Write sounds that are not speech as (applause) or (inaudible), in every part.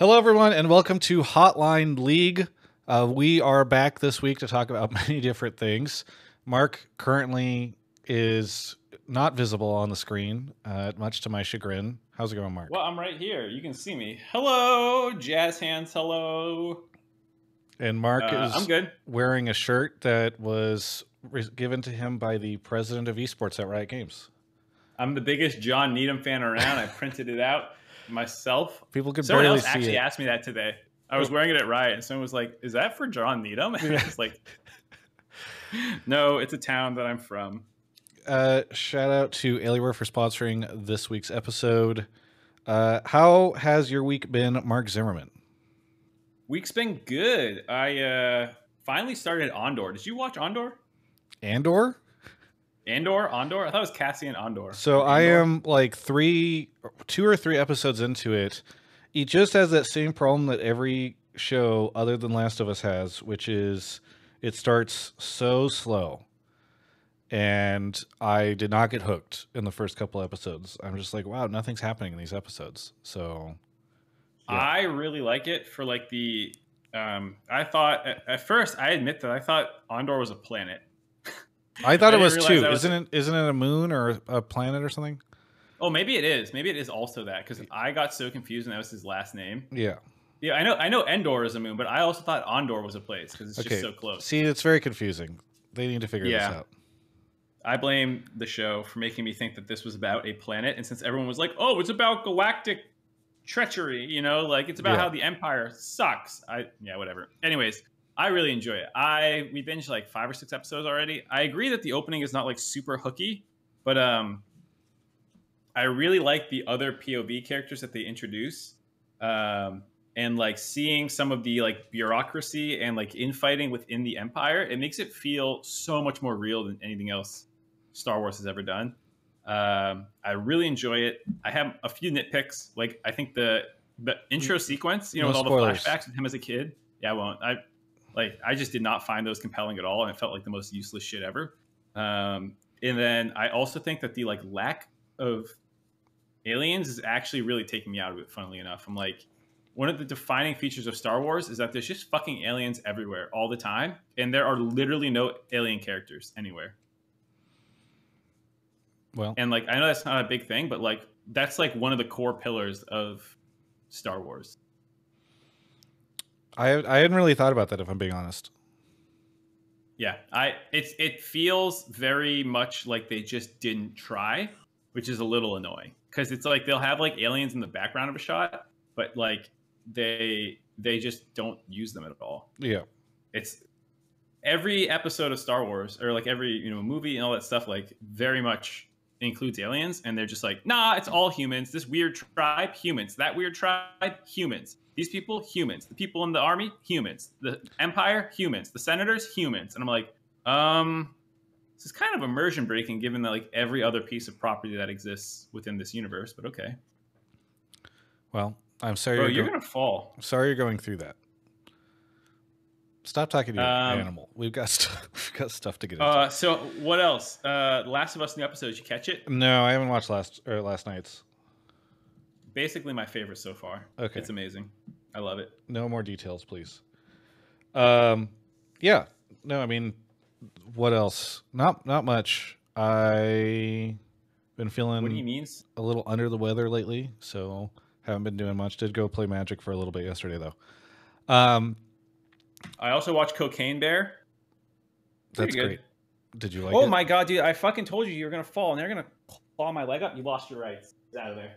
Hello, everyone, and welcome to Hotline League. Uh, we are back this week to talk about (laughs) many different things. Mark currently is not visible on the screen, uh, much to my chagrin. How's it going, Mark? Well, I'm right here. You can see me. Hello, jazz hands. Hello. And Mark Uh, is I'm good. wearing a shirt that was given to him by the president of esports at Riot Games. I'm the biggest John Needham fan around. I printed it out myself. People could Someone barely else actually it. asked me that today. I was wearing it at Riot, and someone was like, "Is that for John Needham?" And (laughs) I was like, (laughs) "No, it's a town that I'm from." uh, shout out to Alienware for sponsoring this week's episode. Uh, how has your week been, Mark Zimmerman? Week's been good. I uh, finally started Andor. Did you watch Andor? Andor? Andor? Andor. I thought it was Cassian Andor. So I am like three, two or three episodes into it. It just has that same problem that every show other than Last of Us has, which is it starts so slow. And I did not get hooked in the first couple episodes. I'm just like, wow, nothing's happening in these episodes. So Yeah. I really like it for like the. Um, I thought at, at first, I admit that I thought Andor was a planet. I thought I it was two. was- Isn't it? Isn't it a moon or a planet or something? Oh, maybe it is. Maybe it is also that because I got so confused and that was his last name. Yeah. Yeah, I know. I know Endor is a moon, but I also thought Ondor was a place because it's Okay. just so close. See, it's very confusing. They need to figure Yeah. this out. I blame the show for making me think that this was about a planet, and since everyone was like, "Oh, it's about galactic treachery," you know, like it's about Yeah. how the Empire sucks. I yeah, whatever. Anyways, I really enjoy it. I we binged like five or six episodes already. I agree that the opening is not like super hooky, but um, I really like the other POV characters that they introduce. Um, and like seeing some of the like bureaucracy and like infighting within the empire, it makes it feel so much more real than anything else Star Wars has ever done. Um, I really enjoy it. I have a few nitpicks. Like I think the the intro sequence, you know, No with all spoilers. the flashbacks with him as a kid. Yeah, I won't. I like I just did not find those compelling at all, and it felt like the most useless shit ever. Um, and then I also think that the like lack of aliens is actually really taking me out of it. Funnily enough, I'm like, one of the defining features of Star Wars is that there's just fucking aliens everywhere all the time, and there are literally no alien characters anywhere. Well, And like, I know that's not a big thing, but like, that's like one of the core pillars of Star Wars. I I hadn't really thought about that if I'm being honest. Yeah, I it's it feels very much like they just didn't try, which is a little annoying because it's like they'll have like aliens in the background of a shot, but like they they just don't use them at all. Yeah. It's every episode of Star Wars or like every you know movie and all that stuff like very much includes aliens and they're just like nah it's all humans. This weird tribe humans. That weird tribe humans. These people humans. The people in the army humans. The empire humans. The senators humans. And i'm like um this is kind of immersion breaking given that like every other piece of property that exists within this universe but okay. Well, I'm sorry bro you're, you're go- gonna fall. sorry you're going through that. Stop talking to your Um, animal. We've got stuff. (laughs) We've got stuff to get into. uh so what else uh last of us new episodes you catch it no, I haven't watched last or last night's. basically my favorite so far Okay. it's amazing i love it No more details, please. Um, yeah. No, I mean, what else? Not not much. I been feeling what he means a little under the weather lately, so haven't been doing much. Did go play Magic for a little bit yesterday though. Um, I also watched Cocaine Bear. that's good. great. Did you like oh it? my god, dude! I fucking told you you were gonna fall, and they're gonna claw my leg up. You lost your rights. Get out of there.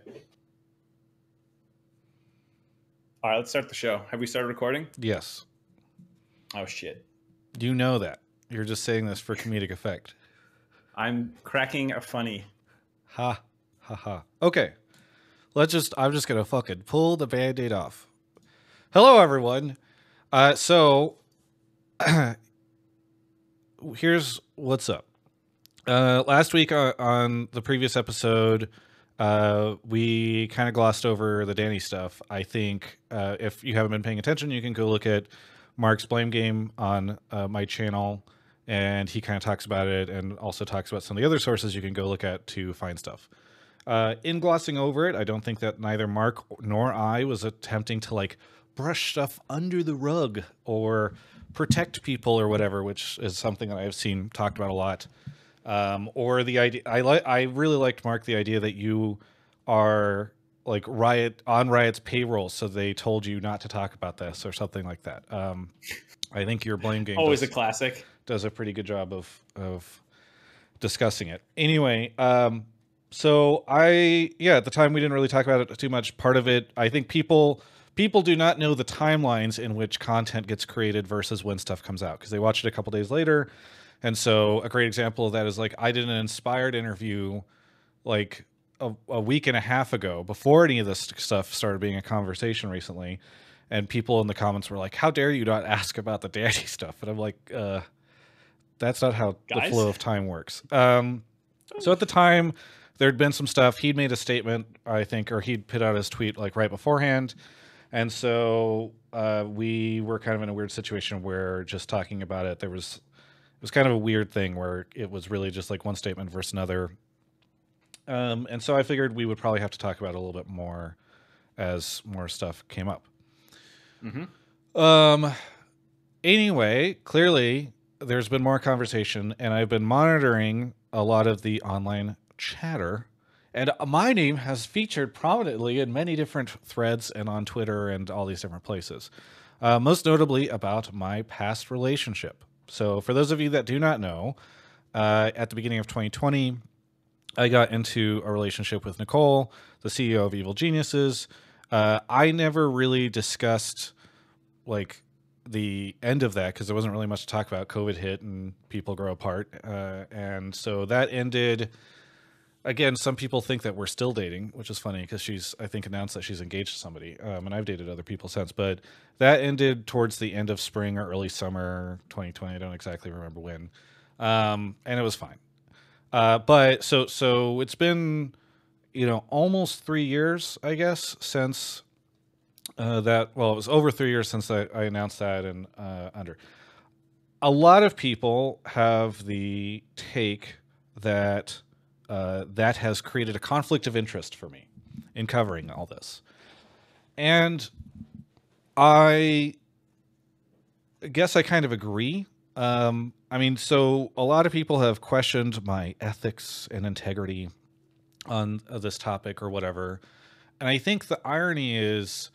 All right, let's start the show. Have we started recording? Yes. Oh shit! You know that. You're just saying this for comedic effect. I'm cracking a funny. Ha ha ha. Okay. Let's just I'm just gonna fucking pull the band-aid off. Hello everyone. Uh so (clears throat) here's what's up. Uh last week on, on the previous episode, uh we kind of glossed over the Danny stuff. I think uh if you haven't been paying attention, you can go look at Mark's blame game on uh, my channel and he kind of talks about it and also talks about some of the other sources you can go look at to find stuff. Uh, in glossing over it, I don't think that neither Mark nor I was attempting to like brush stuff under the rug or protect people or whatever, which is something that I've seen talked about a lot. Um, or the idea, I like, I really liked Mark the idea that you are like riot on riot's payroll so they told you not to talk about this or something like that um i think your blame game Always does, a classic. does a pretty good job of of discussing it anyway um so i yeah at the time we didn't really talk about it too much part of it i think people people do not know the timelines in which content gets created versus when stuff comes out because they watch it a couple days later. And so a great example of that is like i did an inspired interview like a, a week and a half ago before any of this stuff started being a conversation recently. And people in the comments were like how dare you not (laughs) ask about the Danny stuff? And i'm like uh that's not how the flow of time works. Um so at the time there'd been some stuff. He'd made a statement i think or he'd put out his tweet like right beforehand and so uh, we were kind of in a weird situation where just talking about it there was it was kind of a weird thing where it was really just like one statement versus another um, and so I figured we would probably have to talk about it a little bit more as more stuff came up. Mhm. Um, anyway, clearly there's been more conversation, and I've been monitoring a lot of the online chatter. And my name has featured prominently in many different threads and on Twitter and all these different places, uh, most notably about my past relationship. So, for those of you that do not know, uh, at the beginning of 2020, I got into a relationship with Nicole, the CEO of Evil Geniuses. Uh, I never really discussed like the end of that because there wasn't really much to talk about. COVID hit and people grow apart, uh, and so that ended. Again, some people think that we're still dating, which is funny because she's, I think, announced that she's engaged to somebody, um, and I've dated other people since. But that ended towards the end of spring or early summer 2020. I don't exactly remember when, um, and it was fine. Uh, but so so it's been you know almost three years, I guess, since uh, that. Well, it was over three years since I, I announced that, and uh, under a lot of people have the take that uh, that has created a conflict of interest for me in covering all this, and I guess I kind of agree. Um, I mean, so a lot of people have questioned my ethics and integrity on uh, this topic or whatever. And I think the irony is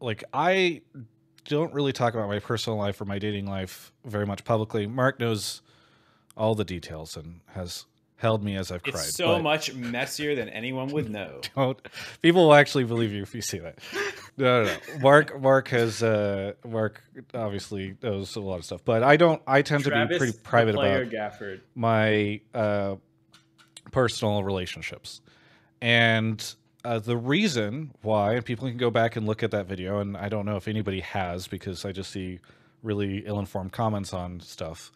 like, I don't really talk about my personal life or my dating life very much publicly. Mark knows all the details and has held me as I've cried. It's so but- much messier than anyone would (laughs) know. don't people will actually believe you if you see that no no no (laughs) mark mark has uh mark obviously knows a lot of stuff but i don't i tend to be pretty private about Gafford. my uh personal relationships and uh, the reason why and people can go back and look at that video and i don't know if anybody has because i just see really ill-informed comments on stuff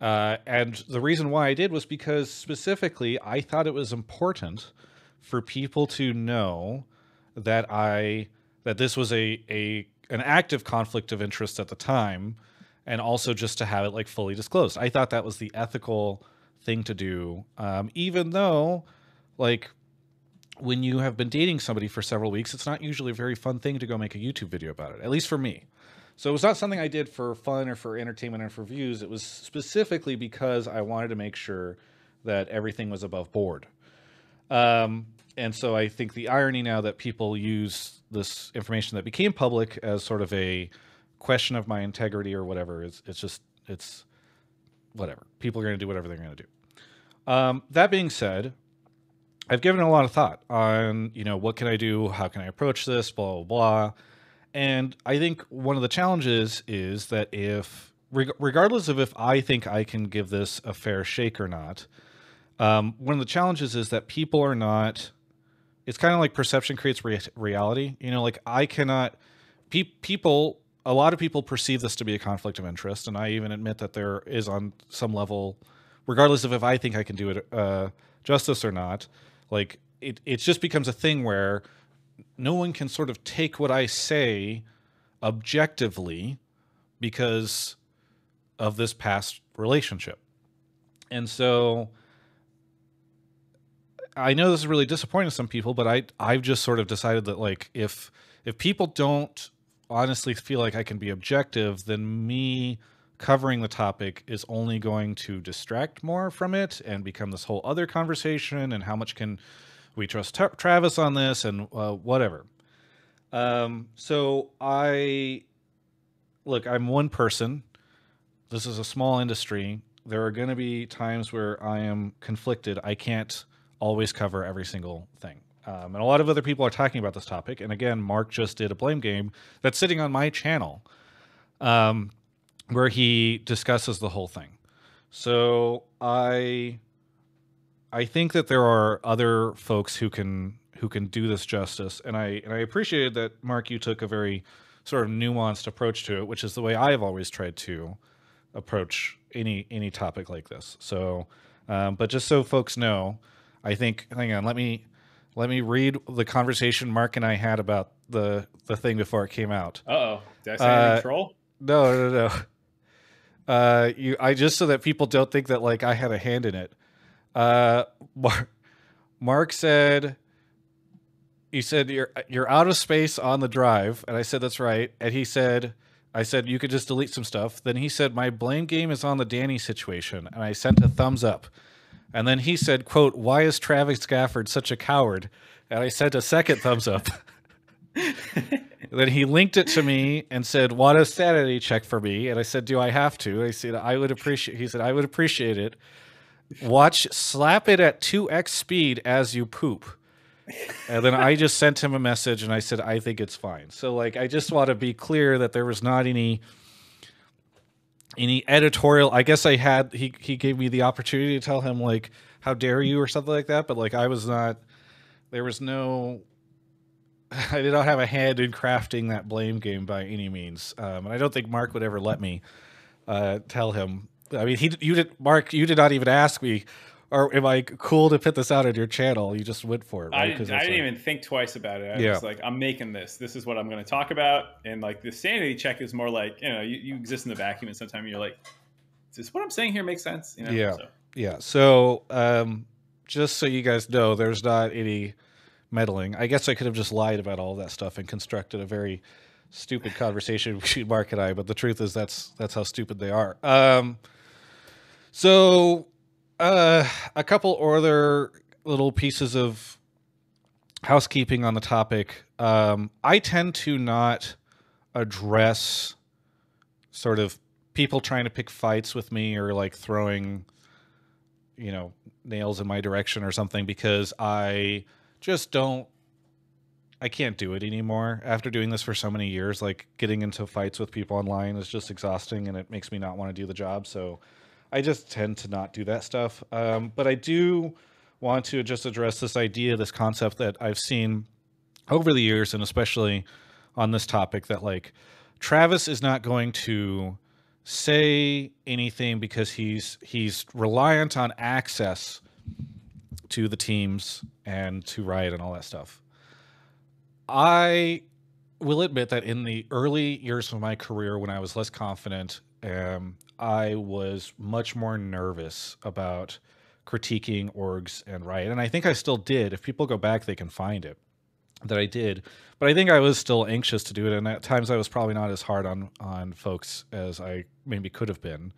uh, and the reason why I did was because specifically I thought it was important for people to know that I that this was a a an active conflict of interest at the time, and also just to have it like fully disclosed. I thought that was the ethical thing to do, um, even though like when you have been dating somebody for several weeks, it's not usually a very fun thing to go make a YouTube video about it. At least for me. So it was not something I did for fun or for entertainment or for views. It was specifically because I wanted to make sure that everything was above board. Um, and so I think the irony now that people use this information that became public as sort of a question of my integrity or whatever is it's just it's whatever. People are going to do whatever they're going to do. Um, that being said, I've given a lot of thought on you know what can I do, how can I approach this, blah blah blah. And I think one of the challenges is that if, reg- regardless of if I think I can give this a fair shake or not, um, one of the challenges is that people are not. It's kind of like perception creates rea- reality. You know, like I cannot. Pe- people, a lot of people perceive this to be a conflict of interest, and I even admit that there is on some level, regardless of if I think I can do it uh, justice or not. Like it, it just becomes a thing where no one can sort of take what I say objectively because of this past relationship. And so I know this is really disappointing to some people, but I I've just sort of decided that like if if people don't honestly feel like I can be objective, then me covering the topic is only going to distract more from it and become this whole other conversation and how much can we trust Tra- Travis on this and uh, whatever. Um, so I look, I'm one person. This is a small industry. There are going to be times where I am conflicted. I can't always cover every single thing. Um, and a lot of other people are talking about this topic. And again, Mark just did a blame game that's sitting on my channel um, where he discusses the whole thing. So I I think that there are other folks who can who can do this justice, and I and I appreciated that Mark you took a very sort of nuanced approach to it, which is the way I have always tried to approach any any topic like this. So, um, but just so folks know, I think hang on, let me let me read the conversation Mark and I had about the the thing before it came out. Uh oh, did I say uh, troll? No, no, no. Uh, you, I just so that people don't think that like I had a hand in it. Uh, (laughs) Mark, said, he said you're you're out of space on the drive, and I said that's right, and he said. I said you could just delete some stuff. Then he said my blame game is on the Danny situation, and I sent a thumbs up. And then he said, "quote Why is Travis Gafford such a coward?" And I sent a second thumbs up. (laughs) then he linked it to me and said, "Want a sanity check for me?" And I said, "Do I have to?" I said, "I would appreciate." He said, "I would appreciate it." Watch, slap it at 2x speed as you poop. And then I just sent him a message and I said, I think it's fine. So, like, I just want to be clear that there was not any any editorial i guess i had he he gave me the opportunity to tell him like how dare you or something like that but like i was not there was no (laughs) i did not have a hand in crafting that blame game by any means um, and i don't think mark would ever let me uh, tell him I mean, he you did Mark. You did not even ask me, or am I cool to put this out on your channel? You just went for it. Right? I, didn't, I didn't even think twice about it. I yeah. was like, I'm making this. This is what I'm going to talk about. And like the sanity check is more like you know you, you exist in the vacuum, and sometimes you're like, does what I'm saying here make sense? You know? Yeah. So. Yeah. So um, just so you guys know, there's not any meddling. I guess I could have just lied about all that stuff and constructed a very stupid conversation (laughs) between Mark and I, but the truth is that's that's how stupid they are. Um, so, uh, a couple other little pieces of housekeeping on the topic. Um, I tend to not address sort of people trying to pick fights with me or like throwing, you know, nails in my direction or something because I just don't I can't do it anymore after doing this for so many years. Like getting into fights with people online is just exhausting and it makes me not want to do the job. So I just tend to not do that stuff. Um, but I do want to just address this idea, this concept that I've seen over the years, and especially on this topic, that like Travis is not going to say anything because he's he's reliant on access to the teams and to Riot and all that stuff. I will admit that in the early years of my career, when I was less confident, um, I was much more nervous about critiquing orgs and Riot. And I think I still did. If people go back, they can find it that I did. But I think I was still anxious to do it. And at times I was probably not as hard on, on folks as I maybe could have been.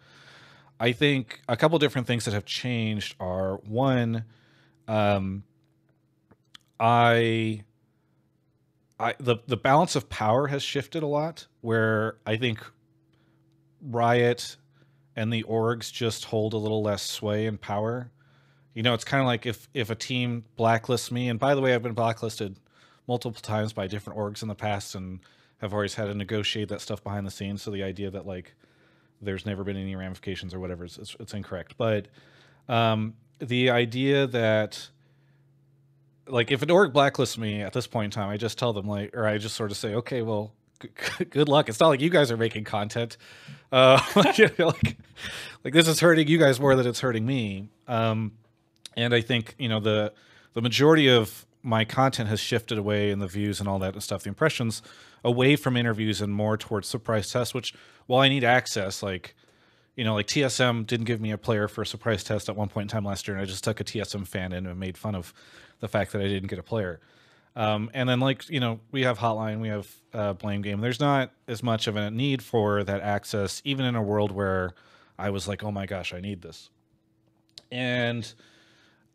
I think a couple different things that have changed are one, um, I, I the the balance of power has shifted a lot. Where I think Riot and the orgs just hold a little less sway and power. You know, it's kind of like if if a team blacklists me, and by the way, I've been blacklisted multiple times by different orgs in the past, and have always had to negotiate that stuff behind the scenes. So the idea that like there's never been any ramifications or whatever, it's, it's, it's incorrect. But um, the idea that like if an org blacklists me at this point in time, I just tell them like, or I just sort of say, okay, well, (laughs) good luck. It's not like you guys are making content. Uh, (laughs) like, like, this is hurting you guys more than it's hurting me. Um, and I think you know the the majority of my content has shifted away in the views and all that and stuff, the impressions away from interviews and more towards surprise tests. Which while I need access, like you know, like TSM didn't give me a player for a surprise test at one point in time last year, and I just took a TSM fan in and made fun of the fact that I didn't get a player. Um, and then like you know we have hotline, we have uh, blame game. There's not as much of a need for that access, even in a world where I was like, oh my gosh, I need this. And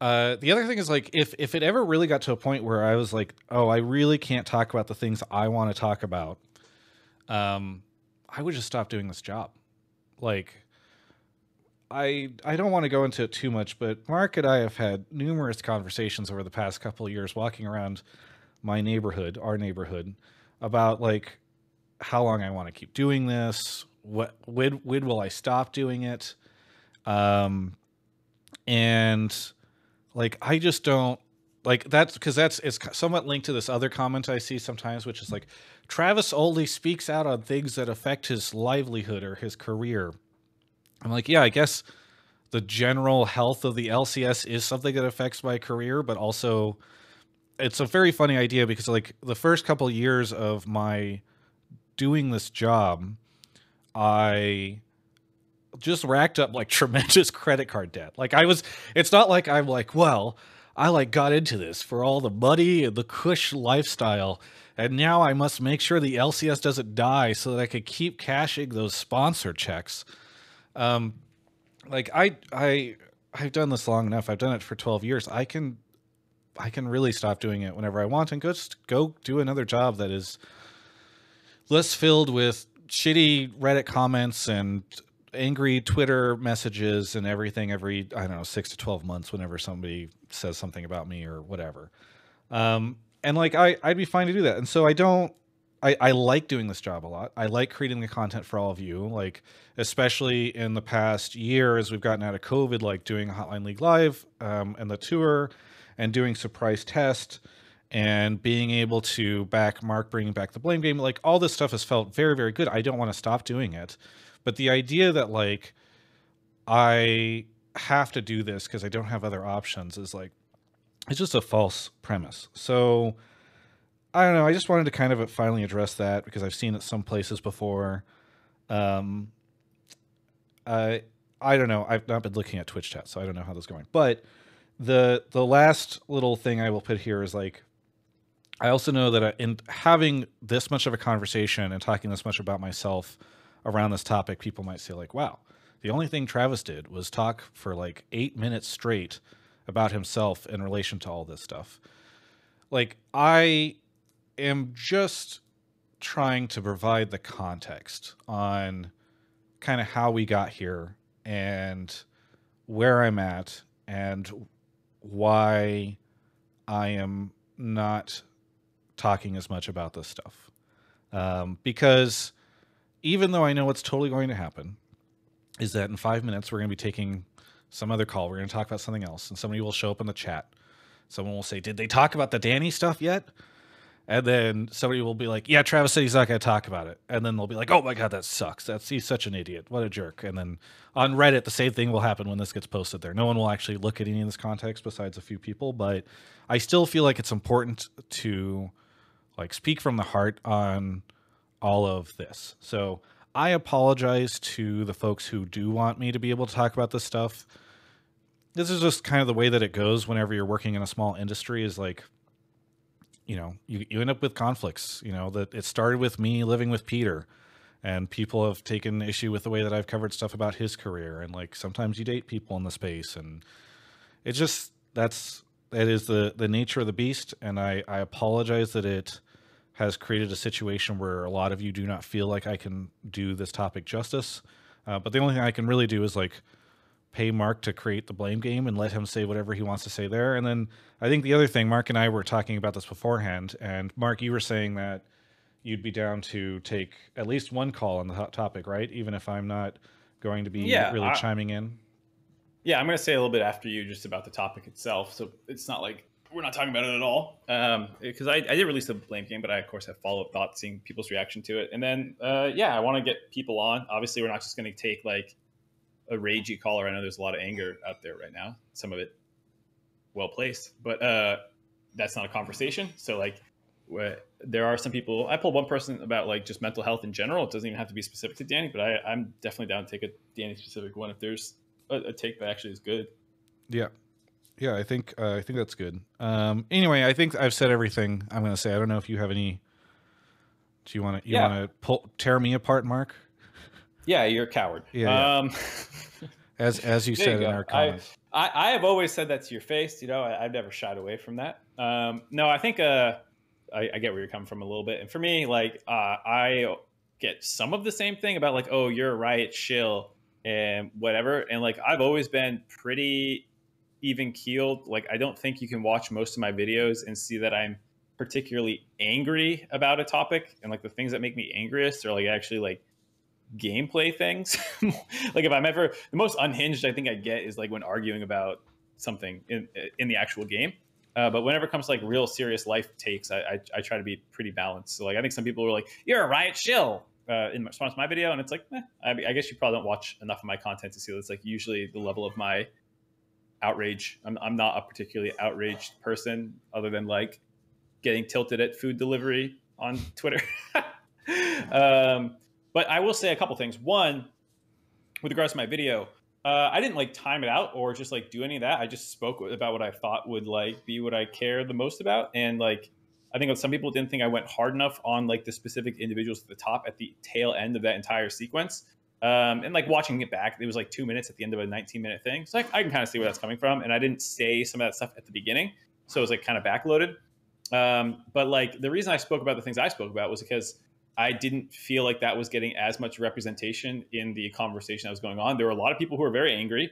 uh, the other thing is like if if it ever really got to a point where I was like, oh, I really can't talk about the things I want to talk about, um, I would just stop doing this job. Like, I I don't want to go into it too much, but Mark and I have had numerous conversations over the past couple of years walking around my neighborhood, our neighborhood, about like how long I want to keep doing this, what when when will I stop doing it? Um and like I just don't like that's because that's it's somewhat linked to this other comment I see sometimes, which is like Travis only speaks out on things that affect his livelihood or his career. I'm like, yeah, I guess the general health of the LCS is something that affects my career, but also it's a very funny idea because like the first couple years of my doing this job, I just racked up like (laughs) tremendous credit card debt. Like I was, it's not like I'm like, well, I like got into this for all the money and the cush lifestyle. And now I must make sure the LCS doesn't die so that I could keep cashing those sponsor checks. Um, like I, I, I've done this long enough. I've done it for 12 years. I can, I can really stop doing it whenever I want and go just go do another job that is less filled with shitty Reddit comments and angry Twitter messages and everything every I don't know six to twelve months whenever somebody says something about me or whatever. Um, and like I I'd be fine to do that. And so I don't. I, I like doing this job a lot. I like creating the content for all of you. Like especially in the past year as we've gotten out of COVID, like doing Hotline League Live um, and the tour, and doing surprise test and being able to back Mark bringing back the blame game, like all this stuff has felt very, very good. I don't want to stop doing it. But the idea that like I have to do this because I don't have other options is like it's just a false premise. So I don't know. I just wanted to kind of finally address that because I've seen it some places before. Um, I I don't know. I've not been looking at Twitch chat, so I don't know how this is going. But the the last little thing I will put here is like I also know that in having this much of a conversation and talking this much about myself around this topic, people might say like, "Wow, the only thing Travis did was talk for like eight minutes straight about himself in relation to all this stuff." Like I am just trying to provide the context on kind of how we got here and where I'm at and why I am not talking as much about this stuff. Um, because even though I know what's totally going to happen, is that in five minutes we're going to be taking some other call. We're going to talk about something else, and somebody will show up in the chat. Someone will say, "Did they talk about the Danny stuff yet?" And then somebody will be like, "Yeah, Travis said he's not going to talk about it." And then they'll be like, "Oh my god, that sucks. That's he's such an idiot. What a jerk." And then on Reddit, the same thing will happen when this gets posted there. No one will actually look at any of this context besides a few people, but I still feel like it's important to like speak from the heart on all of this. So I apologize to the folks who do want me to be able to talk about this stuff. This is just kind of the way that it goes whenever you're working in a small industry is like you know, you, you end up with conflicts, you know, that it started with me living with Peter. And people have taken issue with the way that I've covered stuff about his career. And like sometimes you date people in the space. And it's just that's that is the the nature of the beast. And I I apologize that it has created a situation where a lot of you do not feel like I can do this topic justice. Uh, but the only thing I can really do is like pay Mark to create the blame game and let him say whatever he wants to say there. And then I think the other thing, Mark and I were talking about this beforehand, and Mark, you were saying that you'd be down to take at least one call on the hot topic, right? Even if I'm not going to be yeah, really I, chiming in. Yeah, I'm going to say a little bit after you just about the topic itself. So it's not like we're not talking about it at all because um, I, I, did release the blame game, but I of course have follow up thoughts, seeing people's reaction to it, and then uh, yeah, I want to get people on. Obviously, we're not just going to take like a ragey caller. I know there's a lot of anger out there right now. Some of it well placed, but uh, that's not a conversation. So like, there are some people. I pulled one person about like just mental health in general. It doesn't even have to be specific to Danny, but I, I'm definitely down to take a Danny specific one if there's a, a take that actually is good. Yeah, yeah. I think uh, I think that's good. Um, anyway, I think I've said everything I'm going to say. I don't know if you have any. Do you want to you Yeah. want to pull tear me apart, Mark? Yeah, you're a coward. Yeah. Um, (laughs) As as you (laughs) said you in our comments. I, I have always said that to your face. You know, I, I've never shied away from that. Um, no, I think uh, I, I get where you're coming from a little bit. And for me, like, uh, I get some of the same thing about like, oh, you're a riot shill and whatever. And like, I've always been pretty even keeled. Like, I don't think you can watch most of my videos and see that I'm particularly angry about a topic. And like, the things that make me angriest are like actually like gameplay things. (laughs) like if I'm ever the most unhinged I think I get is like when arguing about something in in the actual game. Uh, but whenever it comes to like real serious life takes, I, I, I try to be pretty balanced. So like I think some people were like, "You're a riot shill," uh, in response to my video, and it's like, eh, I, I guess you probably don't watch enough of my content to see that's like usually the level of my outrage. I'm I'm not a particularly outraged person, other than like getting tilted at food delivery on Twitter. (laughs) um, but I will say a couple things. One, with regards to my video, uh, I didn't like time it out or just like do any of that. I just spoke about what I thought would like be what I care the most about, and like I think some people didn't think I went hard enough on like the specific individuals at the top at the tail end of that entire sequence. Um, and like watching it back, it was like two minutes at the end of a 19 minute thing. So like, I can kind of see where that's coming from. And I didn't say some of that stuff at the beginning. So it was like kind of backloaded. Um, but like the reason I spoke about the things I spoke about was because I didn't feel like that was getting as much representation in the conversation that was going on. There were a lot of people who were very angry,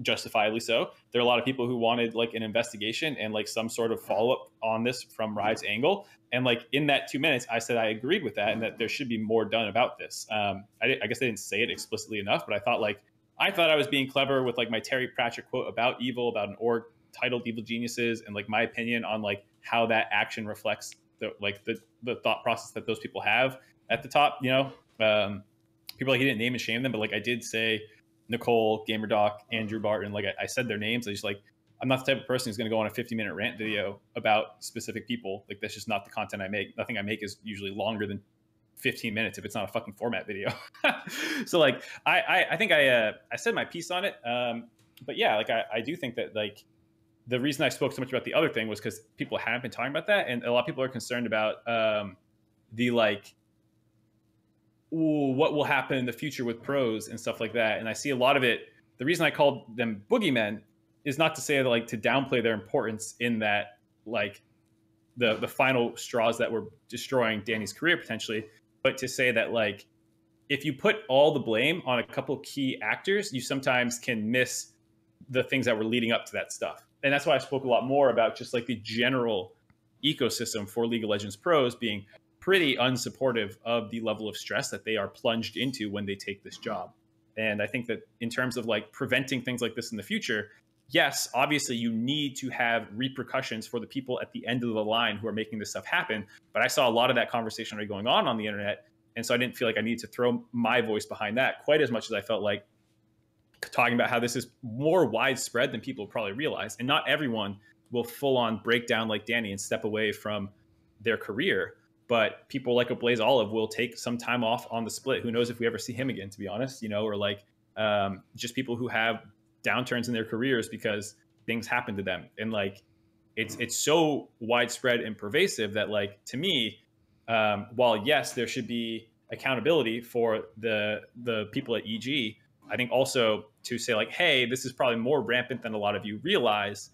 justifiably so. There are a lot of people who wanted like an investigation and like some sort of follow up on this from Riot's angle. And like in that two minutes, I said I agreed with that and that there should be more done about this. Um, I, I guess I didn't say it explicitly enough, but I thought like I thought I was being clever with like my Terry Pratchett quote about evil, about an org titled Evil Geniuses, and like my opinion on like how that action reflects the like the the thought process that those people have at the top. You know, um, people like he didn't name and shame them, but like I did say Nicole, GamerDoc, Andrew Barton. Like I, I said their names. I just like I'm not the type of person who's going to go on a 50 minute rant video about specific people. Like that's just not the content I make. Nothing I make is usually longer than 15 minutes if it's not a fucking format video. (laughs) so like I I, I think I uh, I said my piece on it. Um, but yeah, like I, I do think that like the reason I spoke so much about the other thing was because people haven't been talking about that, and a lot of people are concerned about um, the like ooh, what will happen in the future with pros and stuff like that. And I see a lot of it. The reason I called them boogeymen is not to say that like to downplay their importance in that like the the final straws that were destroying Danny's career potentially, but to say that like if you put all the blame on a couple key actors, you sometimes can miss the things that were leading up to that stuff. And that's why I spoke a lot more about just like the general ecosystem for League of Legends pros being pretty unsupportive of the level of stress that they are plunged into when they take this job. And I think that in terms of like preventing things like this in the future, yes, obviously you need to have repercussions for the people at the end of the line who are making this stuff happen. But I saw a lot of that conversation already going on on the internet. And so I didn't feel like I needed to throw my voice behind that quite as much as I felt like talking about how this is more widespread than people probably realize. And not everyone will full on break down like Danny and step away from their career. But people like a Blaze Olive will take some time off on the split. Who knows if we ever see him again, to be honest, you know, or like um, just people who have downturns in their careers because things happen to them. And like it's it's so widespread and pervasive that like to me, um, while yes, there should be accountability for the the people at EG, I think also to say like, hey, this is probably more rampant than a lot of you realize.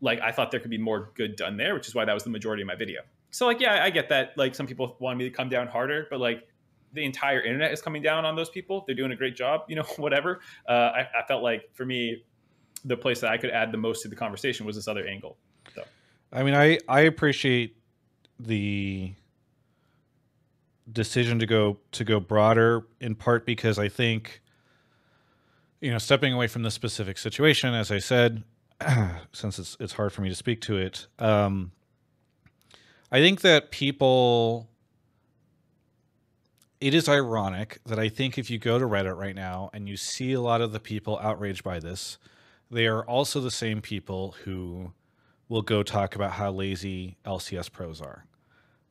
Like I thought there could be more good done there, which is why that was the majority of my video. So like, yeah, I get that. Like some people want me to come down harder, but like the entire internet is coming down on those people. They're doing a great job, you know, (laughs) whatever. Uh, I, I felt like for me, the place that I could add the most to the conversation was this other angle. So I mean, I I appreciate the decision to go to go broader in part because I think you know stepping away from the specific situation, as I said, (clears throat) since it's it's hard for me to speak to it. Um, I think that people. It is ironic that I think if you go to Reddit right now and you see a lot of the people outraged by this, they are also the same people who will go talk about how lazy LCS pros are.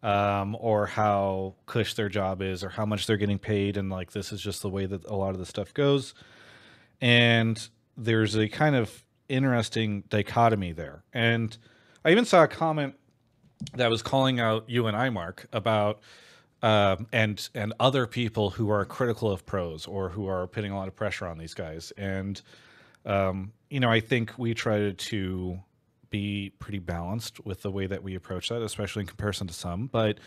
um, or how cush their job is, or how much they're getting paid, and like this is just the way that a lot of the stuff goes. And there's a kind of interesting dichotomy there. And I even saw a comment that was calling out you and I, Mark, about um, and and other people who are critical of pros or who are putting a lot of pressure on these guys. And um, you know, I think we try to be pretty balanced with the way that we approach that, especially in comparison to some. But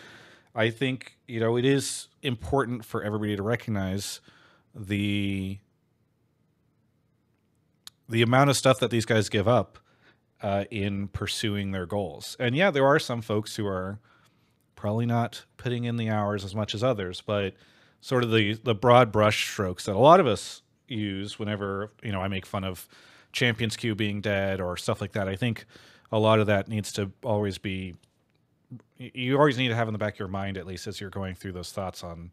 I think you know it is important for everybody to recognize the the amount of stuff that these guys give up uh, in pursuing their goals. And yeah, there are some folks who are probably not putting in the hours as much as others, but sort of the the broad brush strokes that a lot of us use whenever you know I make fun of Champions Queue being dead or stuff like that. I think a lot of that needs to always be you always need to have in the back of your mind at least as you're going through those thoughts on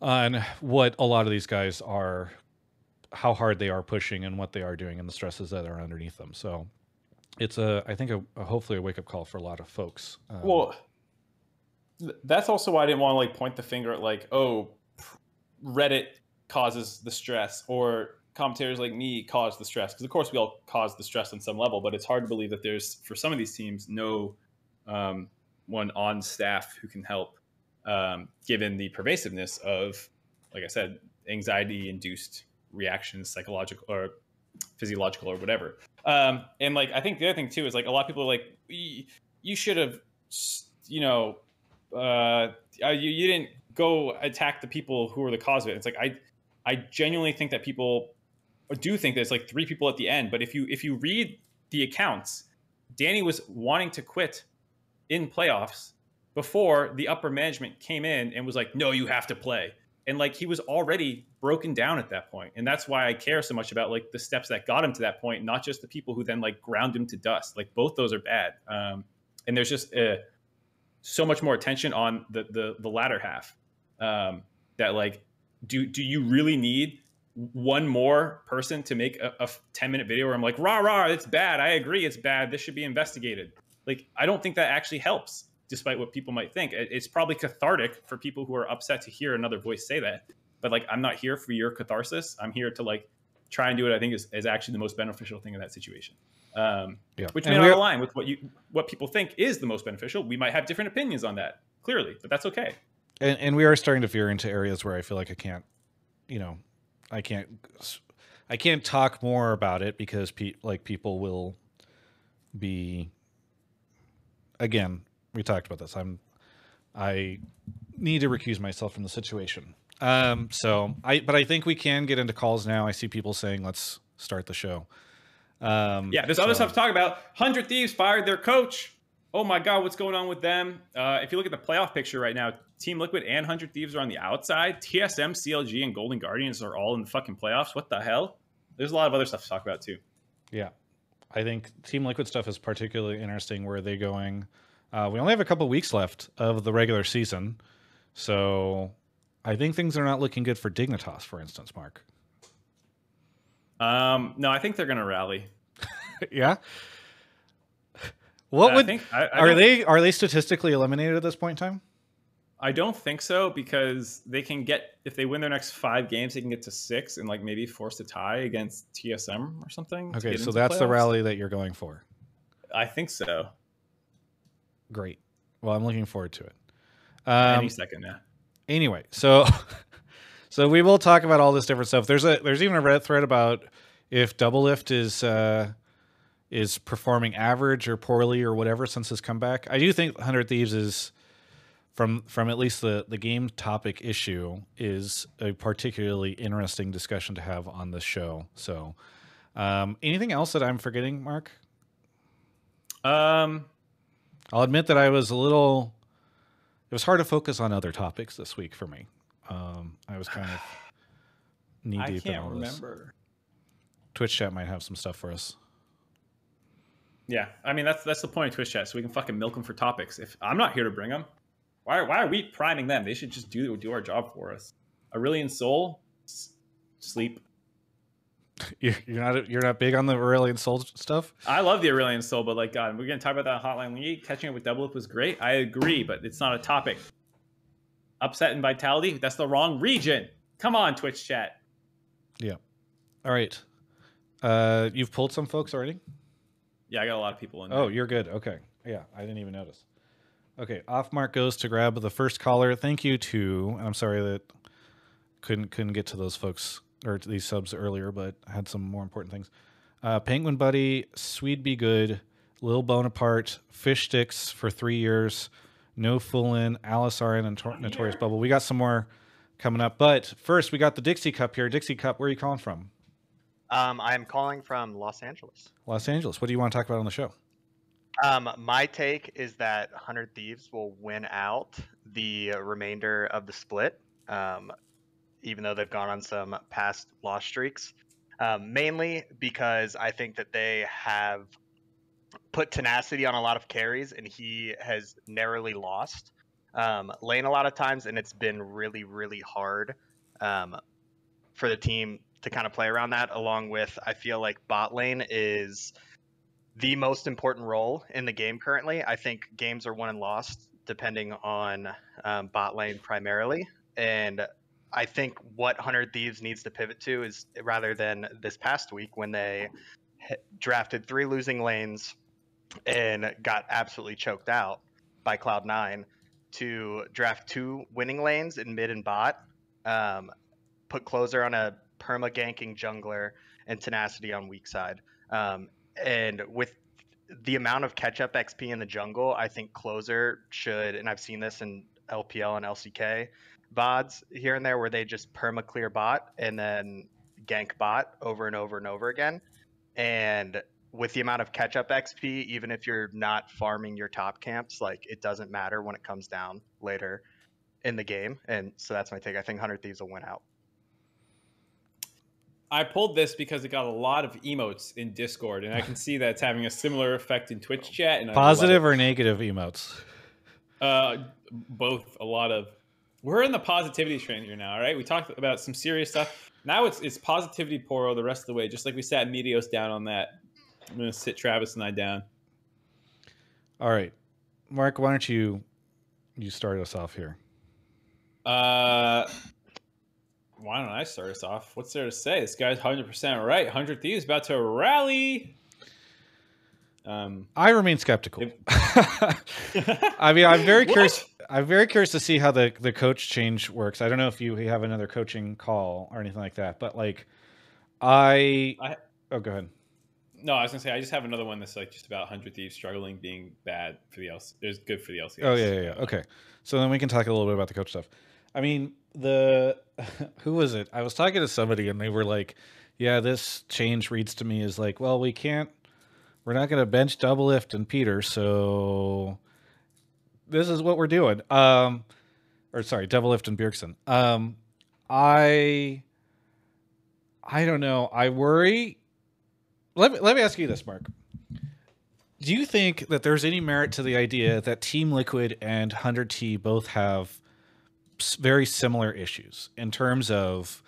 on what a lot of these guys are how hard they are pushing and what they are doing and the stresses that are underneath them. So it's a, I think, a, a hopefully a wake up call for a lot of folks. Um, well, that's also why I didn't want to like point the finger at like, oh, Reddit causes the stress or commentators like me cause the stress because of course we all cause the stress on some level, but it's hard to believe that there's for some of these teams no um, one on staff who can help, um, given the pervasiveness of, like I said, anxiety induced reactions, psychological or physiological or whatever. Um, and like I think the other thing too is like a lot of people are like you should have, you know, uh, you, you didn't go attack the people who were the cause of it. It's like I I genuinely think that people do think there's like three people at the end, but if you if you read the accounts, Danny was wanting to quit in playoffs before the upper management came in and was like, "No, you have to play." And like he was already broken down at that point. And that's why i care so much about like the steps that got him to that point not just the people who then like ground him to dust. Like both those are bad. Um, and there's just uh, so much more attention on the the, the latter half um, that like do do you really need one more person to make a, a 10 minute video where i'm like rah rah it's bad. I agree it's bad. This should be investigated. Like i don't think that actually helps despite what people might think. It's probably cathartic for people who are upset to hear another voice say that. But like, I'm not here for your catharsis. I'm here to like try and do what I think is, is actually the most beneficial thing in that situation. Um, yeah. Which may not align with what you what people think is the most beneficial. We might have different opinions on that, clearly, but that's okay. And, and we are starting to veer into areas where I feel like I can't, you know, I can't, I can't talk more about it because pe- like people will be again we talked about this. I'm I need to recuse myself from the situation. Um, so I, but I think we can get into calls now. I see people saying, "Let's start the show." Um, yeah, there's so. other stuff to talk about. Hundred Thieves fired their coach. Oh my God, what's going on with them? Uh, if you look at the playoff picture right now, Team Liquid and Hundred Thieves are on the outside. TSM, CLG, and Golden Guardians are all in the fucking playoffs. What the hell? There's a lot of other stuff to talk about too. Yeah, I think Team Liquid stuff is particularly interesting. Where are they going? Uh, we only have a couple weeks left of the regular season, so I think things are not looking good for Dignitas, for instance, Mark. Um, no, I think they're going to rally. (laughs) yeah. What would think, I, I are they are they statistically eliminated at this point in time? I don't think so because they can get if they win their next five games, they can get to six and like maybe force a tie against TSM or something. Okay, so that's the rally that you're going for. I think so. Great. Well, I'm looking forward to it. Um, Any second, yeah. Anyway, so (laughs) so we will talk about all this different stuff. There's a there's even a Reddit thread about if Doublelift is uh, is performing average or poorly or whatever since his comeback. I do think Hundred Thieves is from from at least the the game topic issue is a particularly interesting discussion to have on this show. So, um, anything else that I'm forgetting, Mark? Um, I'll admit that I was a little. It was hard to focus on other topics this week for me. Um, I was kind of (sighs) knee deep in all remember. this. Twitch chat might have some stuff for us. Yeah, I mean that's that's the point of Twitch chat, so we can fucking milk them for topics. If I'm not here to bring them, why why are we priming them? They should just do do our job for us. Aurelion Sol, sleep. You're not you're not big on the Aurelion Sol stuff. I love the Aurelion Sol, but like God, we're gonna talk about that Hotline League. Catching up with Doublelift was great. I agree, but it's not a topic. Upset and Vitality, that's the wrong region. Come on, Twitch chat. Yeah. All right. Uh, you've pulled some folks already. Yeah, I got a lot of people in. There. Oh, you're good. Okay. Yeah, I didn't even notice. Okay, off mark goes to grab the first caller. Thank you to. I'm sorry that couldn't couldn't get to those folks or these subs earlier, but I had some more important things. Uh, Penguin Buddy, Swede Be Good, Lil Bonaparte, Fish Sticks for three years, No Foolin, Alice Rn, and Tor- Notorious Bubble. We got some more coming up, but first we got the Dixie Cup here. Dixie Cup, where are you calling from? Um, I'm calling from Los Angeles. Los Angeles. What do you want to talk about on the show? Um, my take is that 100 Thieves will win out the remainder of the split, um, even though they've gone on some past loss streaks. Um, mainly because I think that they have put tenacity on a lot of carries, and he has narrowly lost um, lane a lot of times, and it's been really, really hard um, for the team to kind of play around that. Along with, I feel like bot lane is the most important role in the game currently. I think games are won and lost depending on um, bot lane primarily. And I think what 100 Thieves needs to pivot to is rather than this past week when they drafted three losing lanes and got absolutely choked out by Cloud9 to draft two winning lanes in mid and bot, um, put closer on a perma ganking jungler and tenacity on weak side. Um, and with the amount of catch up XP in the jungle, I think closer should, and I've seen this in LPL and LCK VODs here and there where they just perma clear bot and then gank bot over and over and over again. And with the amount of catch up XP, even if you're not farming your top camps, like it doesn't matter when it comes down later in the game. And so that's my take. I think 100 Thieves will win out. I pulled this because it got a lot of emotes in Discord, and I can see that it's having a similar effect in Twitch chat. And Positive or negative emotes? Uh, both. A lot of. We're in the positivity train here now, all right? We talked about some serious stuff. Now it's it's positivity poro the rest of the way, just like we sat Meteos down on that. I'm gonna sit Travis and I down. All right, Mark. Why don't you you start us off here? Uh, why don't I start us off? What's there to say? This guy's 100% right. 100 Thieves about to rally. Um, I remain skeptical. (laughs) I mean, I'm very (laughs) curious. I'm very curious to see how the the coach change works. I don't know if you have another coaching call or anything like that, but like, I, I oh, go ahead. No, I was gonna say I just have another one that's like just about 100 Thieves struggling, being bad for the LC. It's good for the LCS. Oh yeah, yeah, yeah. Okay, so then we can talk a little bit about the coach stuff. I mean, the (laughs) who was it? I was talking to somebody and they were like, "Yeah, this change reads to me is like, well, we can't, we're not going to bench Doublelift and Peter, so this is what we're doing." Um, or sorry, Doublelift and Bjergsen. Um, I, I don't know. I worry. Let me let me ask you this, Mark. Do you think that there's any merit to the idea that Team Liquid and 100T both have very similar issues in terms of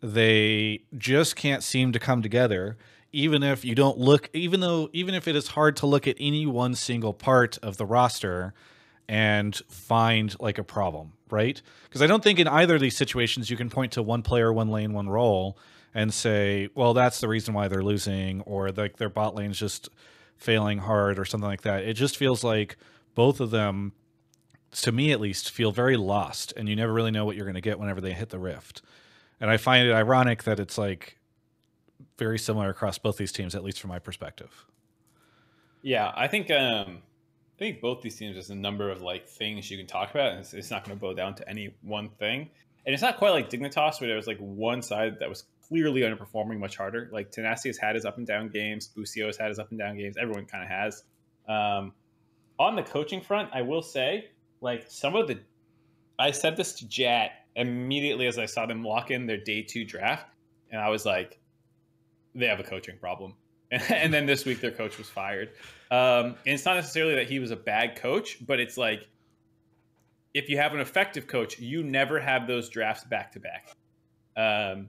they just can't seem to come together even if you don't look even though even if it is hard to look at any one single part of the roster and find like a problem right because i don't think in either of these situations you can point to one player one lane one role and say well that's the reason why they're losing or like their bot lane's just failing hard or something like that it just feels like both of them to me at least, feel very lost, and you never really know what you're going to get whenever they hit the rift. And I find it ironic that it's like very similar across both these teams, at least from my perspective. Yeah, I think um, I think both these teams has a number of like things you can talk about, and it's, it's not going to boil down to any one thing. And it's not quite like Dignitas, where there was like one side that was clearly underperforming much harder. Like Tenacity has had his up and down games, Busio has had his up and down games. Everyone kind of has. Um, on the coaching front, I will say like some of the I said this to Jatt immediately as I saw them lock in their day two draft, and I was like, they have a coaching problem. (laughs) and then this week their coach was fired. Um, and it's not necessarily that he was a bad coach, but it's like if you have an effective coach, you never have those drafts back to back. Um,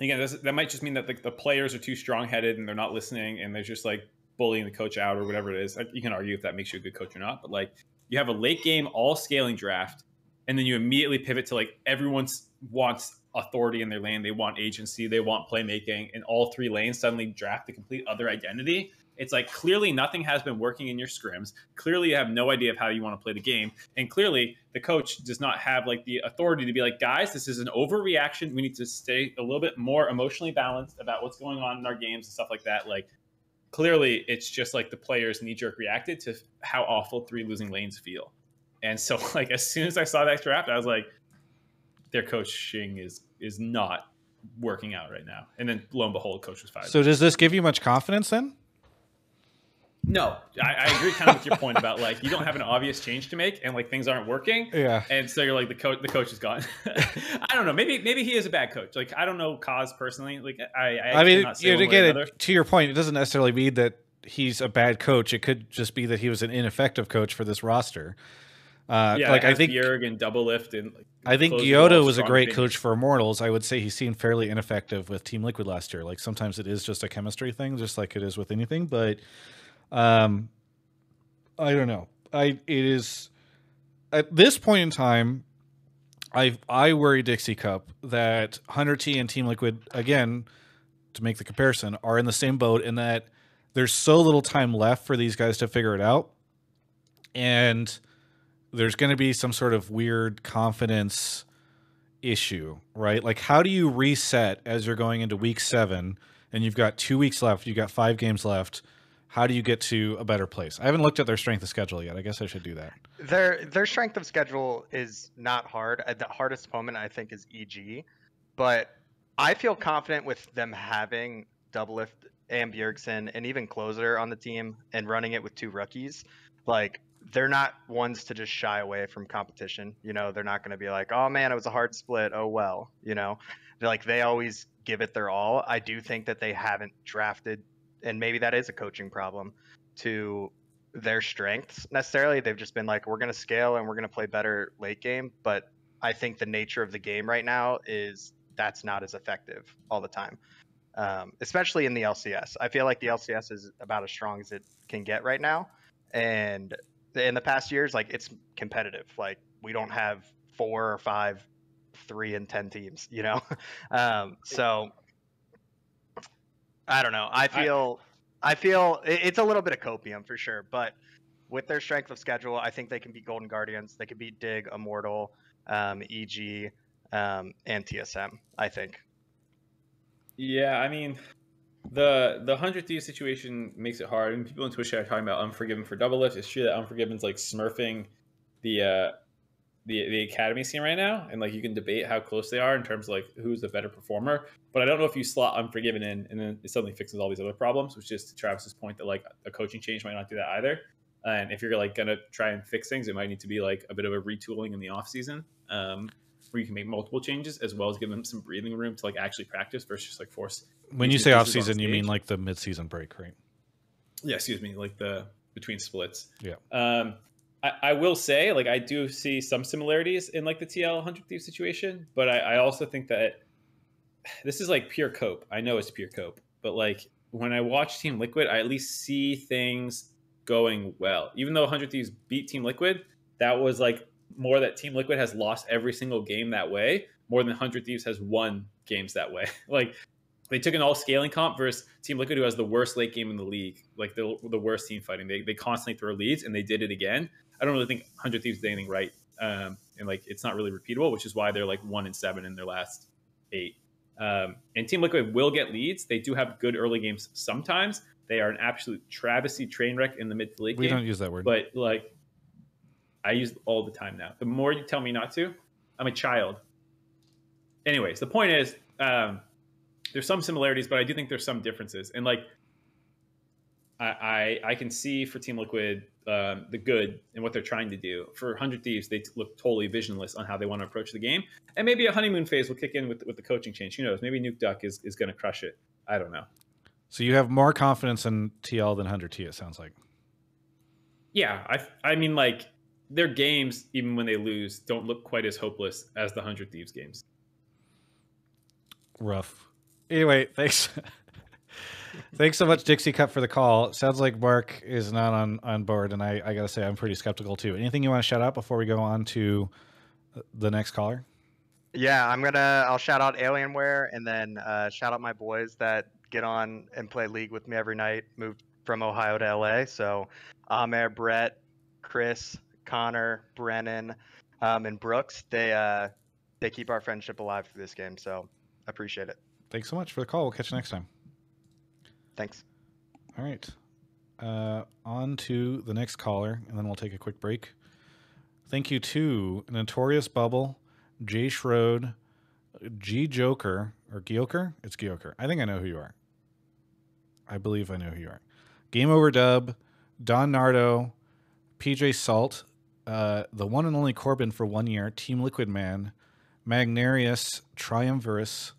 again, this, that might just mean that the, the players are too strong headed and they're not listening and they're just like bullying the coach out or whatever it is. You can argue if that makes you a good coach or not, but like you have a late game all scaling draft and then you immediately pivot to like everyone wants authority in their lane, they want agency, they want playmaking, and all three lanes suddenly draft the complete other identity. It's like clearly nothing has been working in your scrims. Clearly, you have no idea of how you want to play the game. And clearly, the coach does not have like the authority to be like, guys, this is an overreaction. We need to stay a little bit more emotionally balanced about what's going on in our games and stuff like that. Like, clearly, it's just like the players knee jerk reacted to how awful three losing lanes feel. And so, (laughs) like, as soon as I saw that draft, I was like, their coaching is is not working out right now. And then lo and behold, coach was fired. So does this give you much confidence then? No, I, I, agree kind of with your point about like you don't have an obvious change to make and like things aren't working. Yeah. And so you're like the coach the coach is gone. (laughs) I don't know. Maybe maybe he is a bad coach. Like I don't know cause personally. Like I I, I mean you know, to get it to your point, it doesn't necessarily mean that he's a bad coach. It could just be that he was an ineffective coach for this roster. Uh, yeah, like I think Bjerg and Doublelift and like, I think Yoda was a great coach for Immortals. I would say he seemed fairly ineffective with Team Liquid last year. Like sometimes it is just a chemistry thing, just like it is with anything. But um, I don't know. I it is at this point in time. I I worry Dixie Cup that Hundred T and Team Liquid again to make the comparison are in the same boat in that there's so little time left for these guys to figure it out, and there's going to be some sort of weird confidence issue, right? Like, how do you reset as you're going into week seven and you've got two weeks left, you've got five games left? How do you get to a better place? I haven't looked at their strength of schedule yet. I guess I should do that. Their their strength of schedule is not hard. Uh, the hardest opponent I think is EG, but I feel confident with them having Doublelift and Bjergsen and even Closer on the team and running it with two rookies. Like they're not ones to just shy away from competition. You know, they're not going to be like, "Oh man, it was a hard split. Oh well." You know, they're like they always give it their all. I do think that they haven't drafted, and maybe that is a coaching problem to their strengths necessarily. They've just been like, "We're going to scale and we're going to play better late game." But I think the nature of the game right now is that's not as effective all the time. Um, especially in the LCS. I feel like the LCS is about as strong as it can get right now. And in the past years, like it's competitive. Like we don't have four or five, three and ten teams, you know. (laughs) um, so I don't know. I feel I, I feel it's a little bit of copium for sure, but with their strength of schedule, I think they can beat Golden Guardians. They can beat Dig, Immortal, um, EG, um, and TSM. I think. Yeah, I mean, the the hundred thieves situation makes it hard. And people in Twitch are talking about Unforgiven for Doublelift. It's true that Unforgiven's like smurfing the uh, the the academy scene right now, and like you can debate how close they are in terms of like who's the better performer. But I don't know if you slot Unforgiven in, and then it suddenly fixes all these other problems. Which is to Travis's point that like a coaching change might not do that either. And if you're like gonna try and fix things, it might need to be like a bit of a retooling in the off season. Um, where you can make multiple changes as well as give them some breathing room to like actually practice versus just like force when you say off season, you mean like the mid season break, right? Yeah, excuse me, like the between splits. Yeah. Um, I, I will say, like, I do see some similarities in like the TL Hundred Thief situation, but I, I also think that this is like pure cope. I know it's pure cope, but like when I watch Team Liquid, I at least see things going well. Even though Hundred Thieves beat Team Liquid, that was like more that Team Liquid has lost every single game that way, more than Hundred Thieves has won games that way. (laughs) like they took an all scaling comp versus Team Liquid, who has the worst late game in the league, like the, the worst team fighting. They, they constantly throw leads, and they did it again. I don't really think Hundred Thieves did anything right, um, and like it's not really repeatable, which is why they're like one and seven in their last eight. Um, and Team Liquid will get leads. They do have good early games sometimes. They are an absolute travesty train wreck in the mid to late we game. We don't use that word, but like I use it all the time now. The more you tell me not to, I'm a child. Anyways, the point is. Um, there's some similarities, but I do think there's some differences. And like, I I, I can see for Team Liquid um, the good and what they're trying to do. For Hundred Thieves, they look totally visionless on how they want to approach the game, and maybe a honeymoon phase will kick in with with the coaching change. Who knows? Maybe Nukeduck is is going to crush it. I don't know. So you have more confidence in TL than Hundred T. It sounds like. Yeah, I I mean like their games, even when they lose, don't look quite as hopeless as the Hundred Thieves games. Rough. Anyway, thanks. (laughs) thanks so much, Dixie Cup, for the call. Sounds like Mark is not on on board, and I, I gotta say I'm pretty skeptical too. Anything you want to shout out before we go on to the next caller? Yeah, I'm gonna. I'll shout out Alienware and then uh, shout out my boys that get on and play League with me every night. Moved from Ohio to LA, so Amer, Brett, Chris, Connor, Brennan, um, and Brooks. They uh, they keep our friendship alive through this game, so I appreciate it. Thanks so much for the call. We'll catch you next time. Thanks. All right. Uh, on to the next caller, and then we'll take a quick break. Thank you to Notorious Bubble, Jay Schroed, G Joker, or Gioker? It's Gioker. I think I know who you are. I believe I know who you are. Game Over Dub, Don Nardo, PJ Salt, uh, the one and only Corbin for one year, Team Liquid Man, Magnarius, Triumvirus,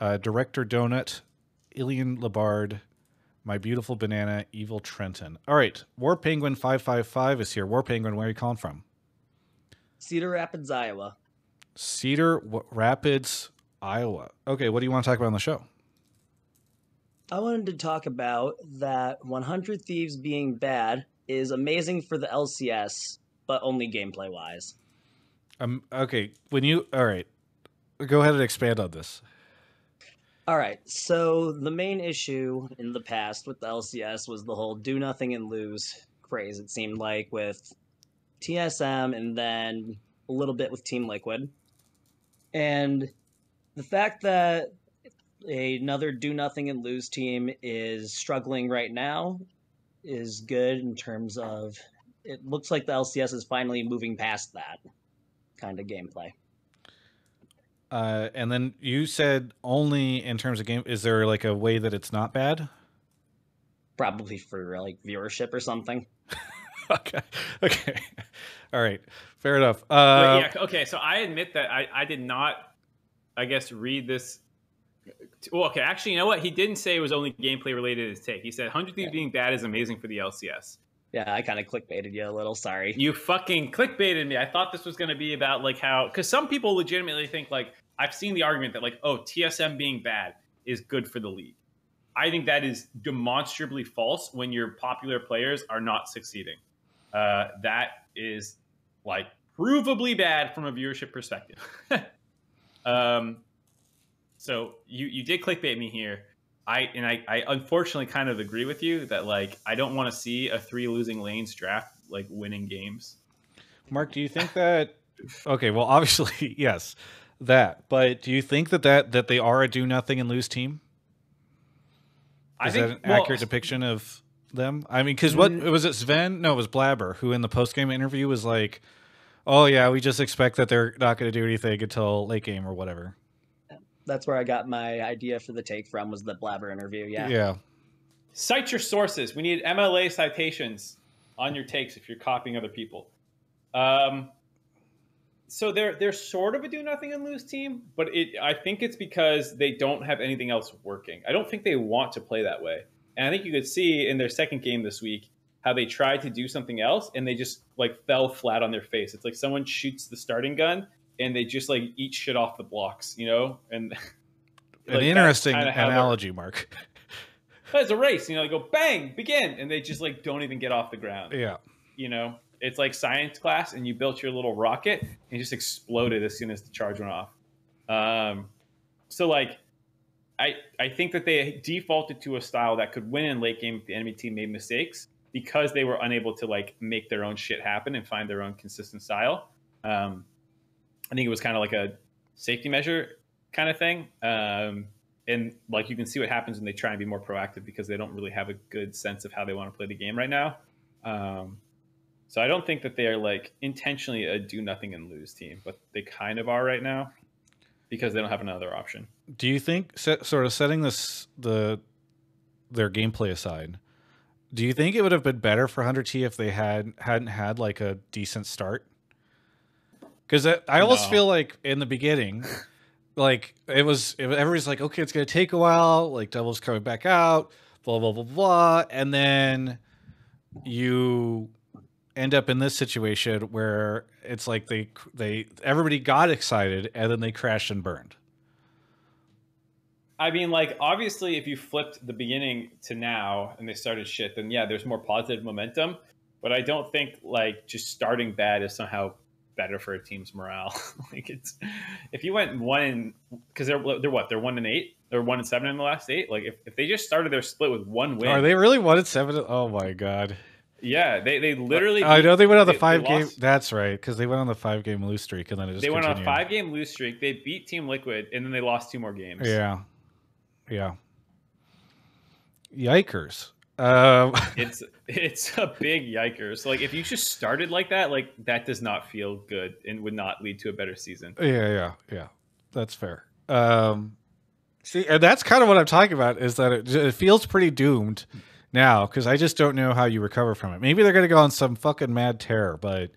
uh, Director Donut, Ilian Labard, My Beautiful Banana, Evil Trenton. All right, War Penguin 555 is here. War Penguin, where are you calling from? Cedar Rapids, Iowa. Cedar w- Rapids, Iowa. Okay, what do you want to talk about on the show? I wanted to talk about that 100 Thieves being bad is amazing for the LCS, but only gameplay wise. Um, okay, when you all right, go ahead and expand on this. All right, so the main issue in the past with the LCS was the whole do nothing and lose craze. It seemed like with TSM and then a little bit with Team Liquid, and the fact that another do nothing and lose team is struggling right now is good in terms of it looks like the LCS is finally moving past that kind of gameplay. Uh, and then you said only in terms of game. Is there like a way that it's not bad? Probably for like viewership or something. (laughs) okay. Okay. (laughs) All right. Fair enough. Uh, Wait, yeah. Okay. So I admit that I, I did not, I guess, read this. Well, okay. Actually, you know what? He didn't say it was only gameplay related to his take. He said 100 Thieves Yeah. being bad is amazing for the LCS. Yeah, I kind of clickbaited you a little. Sorry. You fucking clickbaited me. I thought this was going to be about like how, because some people legitimately think like I've seen the argument that like, oh, TSM being bad is good for the league. I think that is demonstrably false when your popular players are not succeeding. Uh, that is like provably bad from a viewership perspective. (laughs) um, so you you did clickbait me here. I and I, I unfortunately kind of agree with you that like I don't want to see a three losing lanes draft like winning games. Mark, do you think (laughs) that? Okay, well, obviously, (laughs) yes, that. But do you think that that that they are a do nothing and lose team? I Is think that an well, accurate depiction of them? I mean, because what Mm. was it? Sven? No, it was Blabber who in the post game interview was like, "Oh yeah, we just expect that they're not going to do anything until late game or whatever." That's where I got my idea for the take from was the Blabber interview. Yeah. yeah. cite your sources. We need MLA citations on your takes if you're copying other people. Um, so they're they're sort of a do nothing and lose team, but it I think it's because they don't have anything else working. I don't think they want to play that way. And I think you could see in their second game this week how they tried to do something else and they just like fell flat on their face. It's like someone shoots the starting gun and they just like eat shit off the blocks, you know? And (laughs) An like, that's interesting analogy, Mark. But it's a race, you know, they go bang, begin, and they just like don't even get off the ground. yeah. You know, it's like science class, and you built your little rocket and it just exploded as soon as the charge went off. Um, so like, I I think that they defaulted to a style that could win in late game if the enemy team made mistakes because they were unable to like make their own shit happen and find their own consistent style. Um, I think it was kind of like a safety measure kind of thing. Um, and like you can see what happens when they try and be more proactive because they don't really have a good sense of how they want to play the game right now. Um, so I don't think that they are like intentionally a do nothing and lose team, but they kind of are right now because they don't have another option. Do you think, set, sort of setting this the their gameplay aside, do you think it would have been better for Hundred T if they had hadn't had like a decent start? Because I almost No. feel like in the beginning, like it was, it, everybody's like, okay, it's gonna take a while. Like Devil's coming back out, blah blah blah blah, and then you end up in this situation where it's like they they everybody got excited and then they crashed and burned. I mean, like obviously, if you flipped the beginning to now and they started shit, then yeah, there's more positive momentum. But I don't think like just starting bad is somehow better for a team's morale. (laughs) like it's if you went one in because they're they're what they're one and eight, they're one and seven in the last eight. Like if, if they just started their split with one win, Are they really one and seven? Oh my god! yeah, they they literally. I know they went on the they- they five game. lost- That's right, because they went on the five game lose streak, and then it just They went on a five game lose streak. They beat Team Liquid, and then they lost two more games. Yeah, yeah. Yikers! Um, (laughs) it's it's a big yikers. Like if you just started like that, like that does not feel good and would not lead to a better season. yeah, yeah, yeah. That's fair. Um, see, and that's kind of what I'm talking about. Is that it, it feels pretty doomed now because I just don't know how you recover from it. Maybe they're going to go on some fucking mad terror, but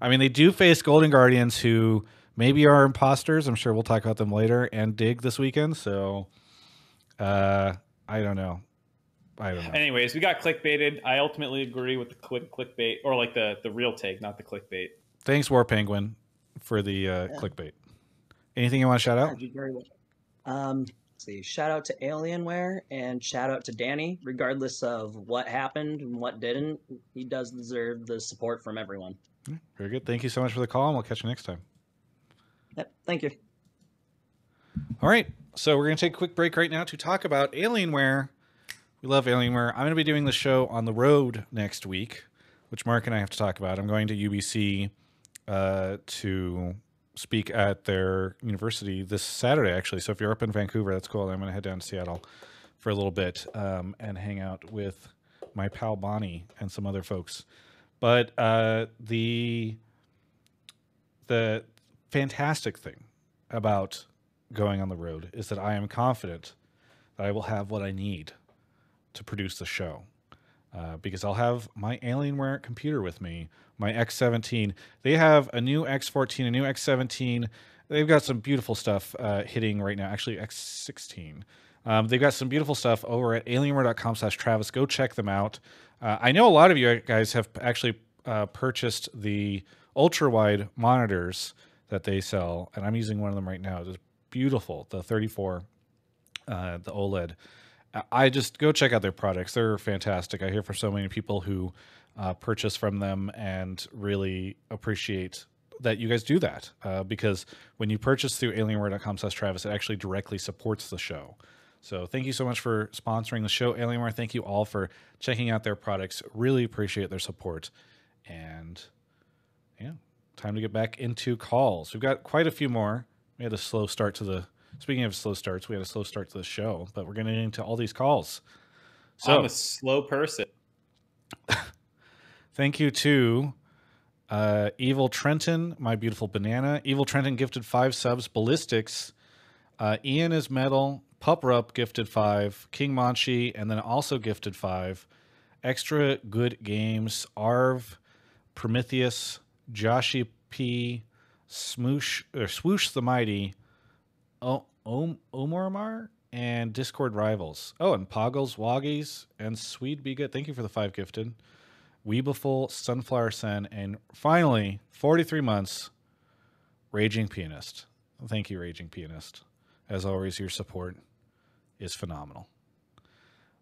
I mean, they do face Golden Guardians who maybe are imposters. I'm sure we'll talk about them later and dig this weekend. So, uh, I don't know. I don't know. Anyways, we got clickbaited. I ultimately agree with the click clickbait or like the the real take, not the clickbait. Thanks, War Penguin, for the uh, clickbait. Anything you want to shout out? Thank you very much. Um, let's see, shout out to Alienware and shout out to Danny. Regardless of what happened and what didn't, he does deserve the support from everyone. Very good. Thank you so much for the call, and we'll catch you next time. Yep, thank you. All right. So we're going to take a quick break right now to talk about Alienware. We love Alienware. I'm going to be doing the show on the road next week, which Mark and I have to talk about. I'm going to UBC uh, to speak at their university this Saturday, actually. So if you're up in Vancouver, that's cool. I'm going to head down to Seattle for a little bit um, and hang out with my pal Bonnie and some other folks. But uh, the the fantastic thing about going on the road is that I am confident that I will have what I need to produce the show. Uh, because I'll have my Alienware computer with me, my X17. They have a new X14, a new X17. They've got some beautiful stuff uh, hitting right now. Actually, X16. Um, they've got some beautiful stuff over at alienware.com slash Travis. Go check them out. Uh, I know a lot of you guys have actually uh, purchased the ultra wide monitors that they sell, and I'm using one of them right now. It's beautiful, the 34, uh, the OLED. I- just go check out their products. They're fantastic. I hear from so many people who uh, purchase from them and really appreciate that you guys do that uh, because when you purchase through alienware.com slash travis it actually directly supports the show. So thank you so much for sponsoring the show alienware. Thank you all for checking out their products. Really appreciate their support. And yeah time to get back into calls. We've got quite a few more. We had a slow start to the speaking of slow starts we had a slow start to the show but we're getting into all these calls so I'm a slow person. (laughs) Thank you to uh, Evil Trenton, my beautiful banana. Evil Trenton gifted five subs. Ballistics, uh, Ian is metal. Puprup gifted five. King Manchi, and then also gifted five. Extra good games. Arv, Prometheus, Joshy P, Smoosh or Swoosh the Mighty, o- Om Omormar, and Discord Rivals. Oh, and Poggles, Woggies, and Swede Be Good. Thank you for the five gifted. Weebeful, Sunflower Sen, and finally, 43 months, Raging Pianist. Thank you, Raging Pianist. As always, your support is phenomenal.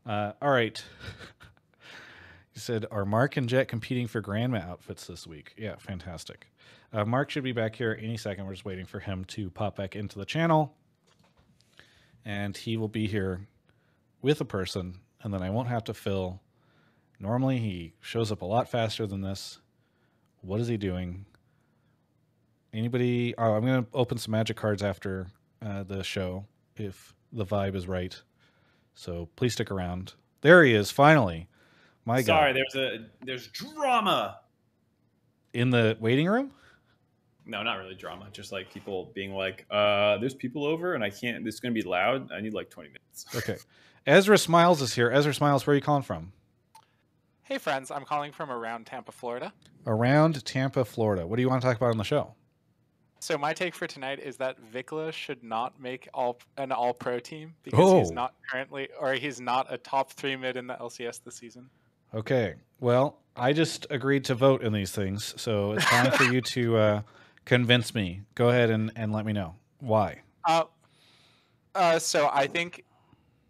Uh, all right. (laughs) you said, Are Mark and Jet competing for Grandma outfits this week? Yeah, fantastic. Uh, Mark should be back here any second. We're just waiting for him to pop back into the channel. And he will be here with a person, and then I won't have to fill Normally, he shows up a lot faster than this. What is he doing? Anybody? Oh, I'm going to open some magic cards after uh, the show if the vibe is right. So please stick around. There he is, finally. My Sorry, God. there's a there's drama. In the waiting room? No, not really drama. Just like people being like, uh, "There's people over, and I can't. This is gonna be loud. I need like 20 minutes." (laughs) Okay. Ezra Smiles is here. Ezra Smiles, where are you calling from? Hey, friends, I'm calling from around Tampa, Florida. Around Tampa, Florida. What do you want to talk about on the show? So my take for tonight is that Vicla should not make all an All Pro team because he's Oh. not currently, or he's not a top three mid in the LCS this season. Okay. Well, I just agreed to vote in these things, so it's time for you to uh, convince me. Go ahead and, and let me know why. Uh, uh, so I think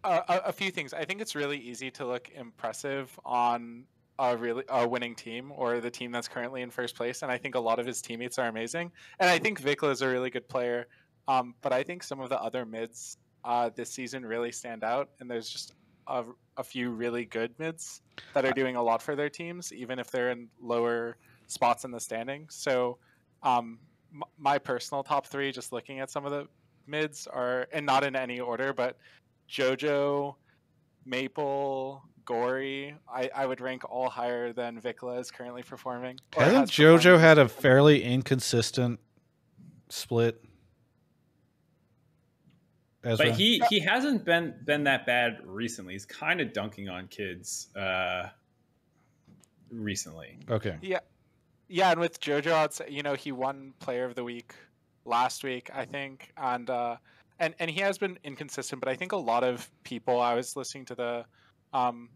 a, a, a few things. I think it's really easy to look impressive on a really a winning team or the team that's currently in first place, and I think a lot of his teammates are amazing. And I think Vicla is a really good player, um, but I think some of the other mids uh, this season really stand out, and there's just a, a few really good mids that are doing a lot for their teams, even if they're in lower spots in the standings. So, um, my personal top three, just looking at some of the mids, are and not in any order, but JoJo, Maple, Gori. I, I would rank all higher than Vicla is currently performing. or Hasn't has performed JoJo had a fairly inconsistent split? Ezra? But he he hasn't been been that bad recently. He's kind of dunking on kids uh, recently. okay. Yeah, yeah, and with JoJo, I'd you know he won Player of the Week last week, I think, and uh, and and he has been inconsistent. But I think a lot of people. I was listening to the um,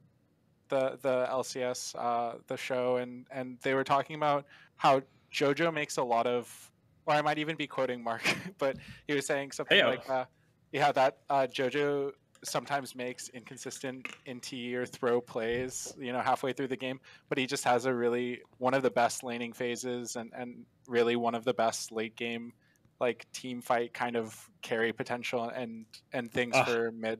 the the LCS uh, the show, and and they were talking about how JoJo makes a lot of, or I might even be quoting Mark, (laughs) but he was saying something Heyo. like, uh, yeah, that uh, JoJo sometimes makes inconsistent NT or throw plays, you know, halfway through the game, but he just has a really one of the best laning phases and and really one of the best late game like team fight kind of carry potential and and things Ugh. for mid.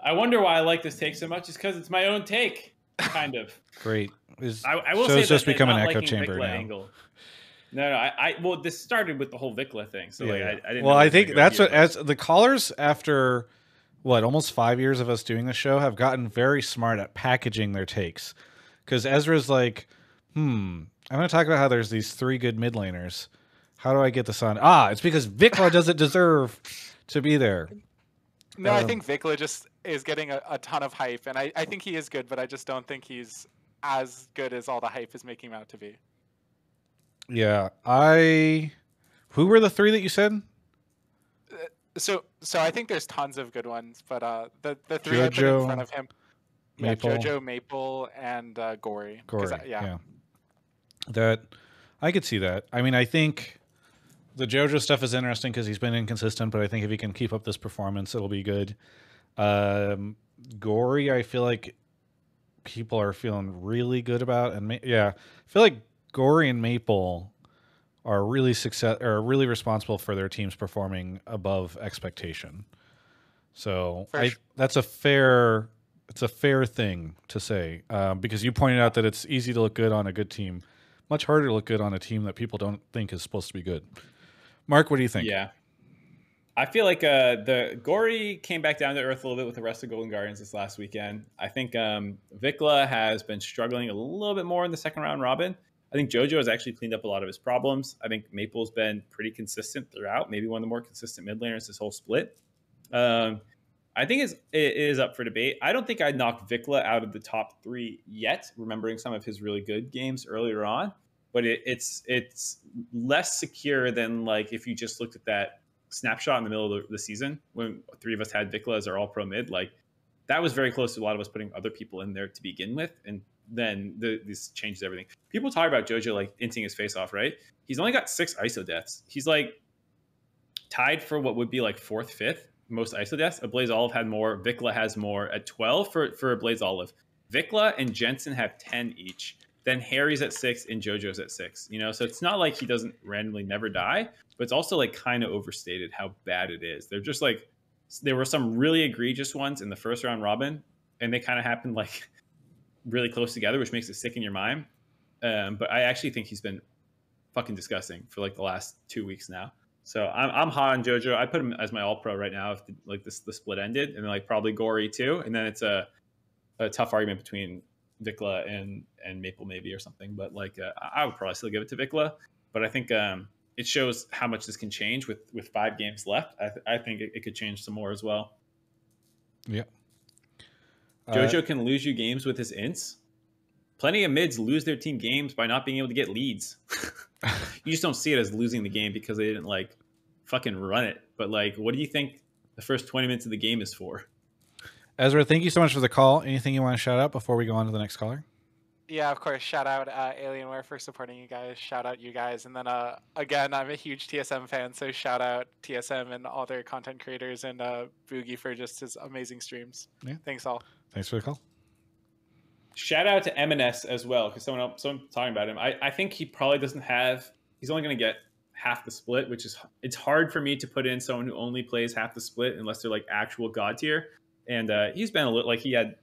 I wonder why I like this take so much. Is because it's my own take, kind of. (laughs) Great. Is, I, I will Show's say just become an echo chamber Vicla now. Angle. No, no. I, I well, this started with the whole Vicla thing. So like, I. I didn't. well, know I think that's here, what but- as the callers after what almost five years of us doing the show have gotten very smart at packaging their takes. Because Ezra's like, hmm, I'm going to talk about how there's these three good mid laners. How do I get this on? Ah, it's because Vicla doesn't deserve to be there. No, I Um, think Vicla just is getting a, a ton of hype, and I, I think he is good, but I just don't think he's as good as all the hype is making him out to be. Yeah, I. Who were the three that you said? So so I think there's tons of good ones, but uh, the the three I put in Jojo, front of him, Maple. yeah, Jojo, Maple, and uh, Gori. Gori. I- yeah. That I could see that. I mean, I think the JoJo stuff is interesting because he's been inconsistent, but I think if he can keep up this performance, it'll be good. Um, Gori, I feel like people are feeling really good about, and Ma- yeah, I feel like Gori and Maple are really success are really responsible for their teams performing above expectation. So I, sure. that's a fair it's a fair thing to say um, because you pointed out that it's easy to look good on a good team, much harder to look good on a team that people don't think is supposed to be good. Mark, what do you think? Yeah. I feel like uh, the Gori came back down to earth a little bit with the rest of Golden Guardians this last weekend. I think um, Vicla has been struggling a little bit more in the second round robin. I think JoJo has actually cleaned up a lot of his problems. I think Maple's been pretty consistent throughout, maybe one of the more consistent mid laners this whole split. Um, I think it's, it is up for debate. I don't think I'd knock Vicla out of the top three yet, remembering some of his really good games earlier on. But it, it's it's less secure than like if you just looked at that snapshot in the middle of the, the season when three of us had Vicla as our all pro mid. Like that was very close to a lot of us putting other people in there to begin with, and then the, this changes everything. People talk about JoJo like inting his face off, right? He's only got six ISO deaths. He's like tied for what would be like fourth, fifth most ISO deaths. Ablazeolive had more. Vicla has more at 12 for, for a Blaze Olive. Vicla and Jensen have 10 each. Then Haeri's at six and JoJo's at six. You know, so it's not like he doesn't randomly never die, but it's also like kind of overstated how bad it is. They're just like there were some really egregious ones in the first round robin, and they kind of happened like really close together, which makes it sick in your mind. Um, but I actually think he's been fucking disgusting for like the last two weeks now. So I'm, I'm hot on JoJo. I put him as my all pro right now if the, like this the split ended, and then like probably Gori too, and then it's a a tough argument between Vicla and and Maple maybe or something. But like uh, I would probably still give it to Vicla, but I think um, it shows how much this can change with with five games left. I, th- I think it, it could change some more as well. Uh, JoJo can lose you games with his ints. Plenty of mids lose their team games by not being able to get leads. (laughs) you just don't see it as losing the game because they didn't like fucking run it. But like, what do you think the first 20 minutes of the game is for? Ezra, thank you so much for the call. Anything you want to shout out before we go on to the next caller? Yeah, of course. Shout out uh, Alienware for supporting you guys. Shout out you guys. And then uh, again, I'm a huge TSM fan, so shout out TSM and all their content creators and uh, Boogie for just his amazing streams. Yeah. Thanks all. Thanks for the call. Shout out to EMENES as well, because someone else, someone talking about him. I, I think he probably doesn't have. He's only going to get half the split, which is it's hard for me to put in someone who only plays half the split unless they're like actual god tier. And uh, he's been a little like he had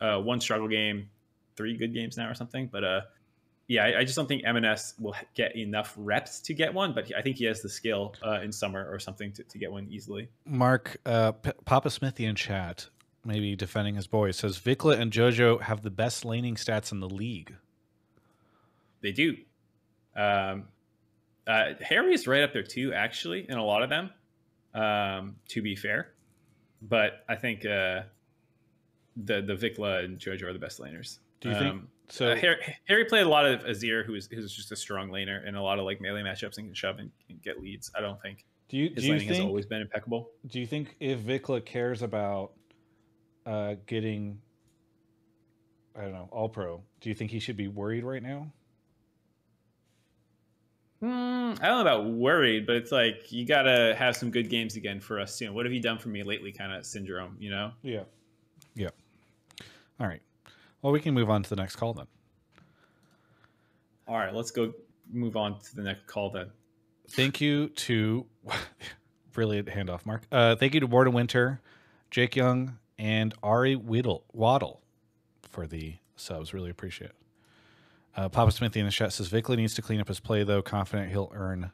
uh, one struggle game, three good games now or something. But uh, yeah, I, I just don't think EMENES will get enough reps to get one. But I think he has the skill uh, in summer or something to, to get one easily. Mark, uh, P- Papa Smithy in chat, maybe defending his boy, says Vicla and JoJo have the best laning stats in the league. They do. Um, uh, Haeri is right up there too, actually, in a lot of them. Um, to be fair, but I think uh, the the Vicla and Jojo are the best laners. Do you think Um, so? uh, Haeri, Haeri played a lot of Azir, who is who's just a strong laner, and a lot of like melee matchups and can shove and, and get leads. I don't think do you his do you laning has always been impeccable. do you think if Vicla cares about uh, getting I don't know all pro, do you think he should be worried right now? Hmm, I don't know about worried, but it's like you gotta have some good games again for us soon. What have you done for me lately? Kind of syndrome, you know. Yeah. Yeah. All right. Well, we can move on to the next call then. All right, let's go move on to the next call then. Thank you to (laughs) brilliant handoff, Mark. Uh, thank you to Warden Winter, Jake Young, and Ari Whittle, Waddle for the subs. Really appreciate it. Uh, Papa Smithy in the chat says Vicla needs to clean up his play though. Confident he'll earn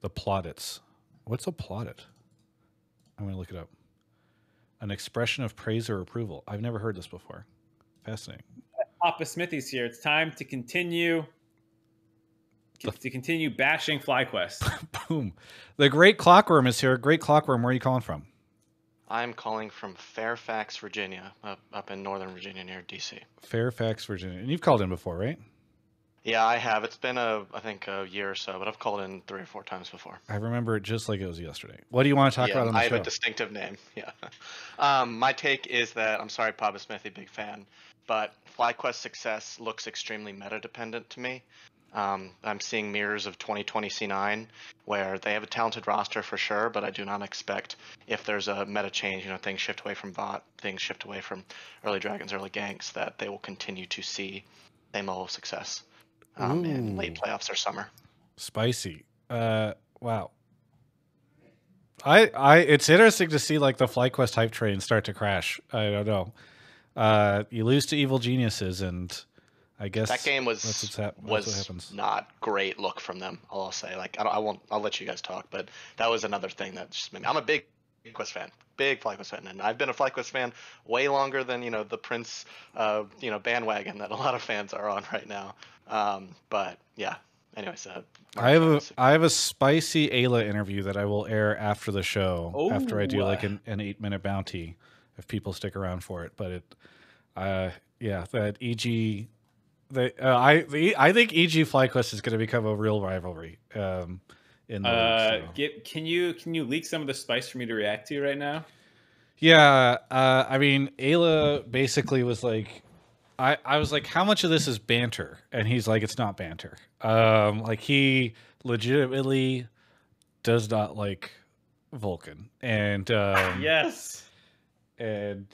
the plaudits. What's a plaudit? I'm gonna look it up. An expression of praise or approval. I've never heard this before. Fascinating. Papa Smithy's here. It's time to continue to continue bashing FlyQuest. (laughs) Boom. The great clockworm is here. Great clockworm. Where are you calling from? I'm calling from Fairfax, Virginia, up, up in northern Virginia near DC. Fairfax, Virginia. And you've called in before, right? Yeah, I have. It's been a, I think, a year or so, but I've called in three or four times before. I remember it just like it was yesterday. What do you want to talk yeah, about on the I have a distinctive name. (laughs) Yeah. Um, my take is that I'm sorry, Papa Smithy, big fan, but FlyQuest success looks extremely meta dependent to me. Um, I'm seeing mirrors of 2020 C9 where they have a talented roster for sure, but I do not expect if there's a meta change, you know, things shift away from bot, things shift away from early dragons, early ganks, that they will continue to see same level of success um, in late playoffs or summer. Spicy. Uh, wow. I, I, it's interesting to see like the FlyQuest hype train start to crash. I don't know. Uh, you lose to evil geniuses, and I guess That game was hap- was not great look from them. I'll I'll say like I, don't, I won't I'll let you guys talk, but that was another thing that just made me. I'm a big Quest fan, big FlyQuest fan, and I've been a FlyQuest fan way longer than you know the Prince, uh, you know bandwagon that a lot of fans are on right now. Um, but yeah. Anyways, uh, I have a I have a spicy Eyla interview that I will air after the show after I do Oh. like an, an eight minute bounty if people stick around for it. But it, uh, yeah, that EG, uh, I the, I think EG FlyQuest is going to become a real rivalry. Um, in the Uh, league, so. get, can you can you leak some of the spice for me to react to right now? Yeah, uh, I mean, Eyla basically was like, I, I was like, how much of this is banter? And he's like, it's not banter. Um, like he legitimately does not like Vulcan, and um, (laughs) Yes. and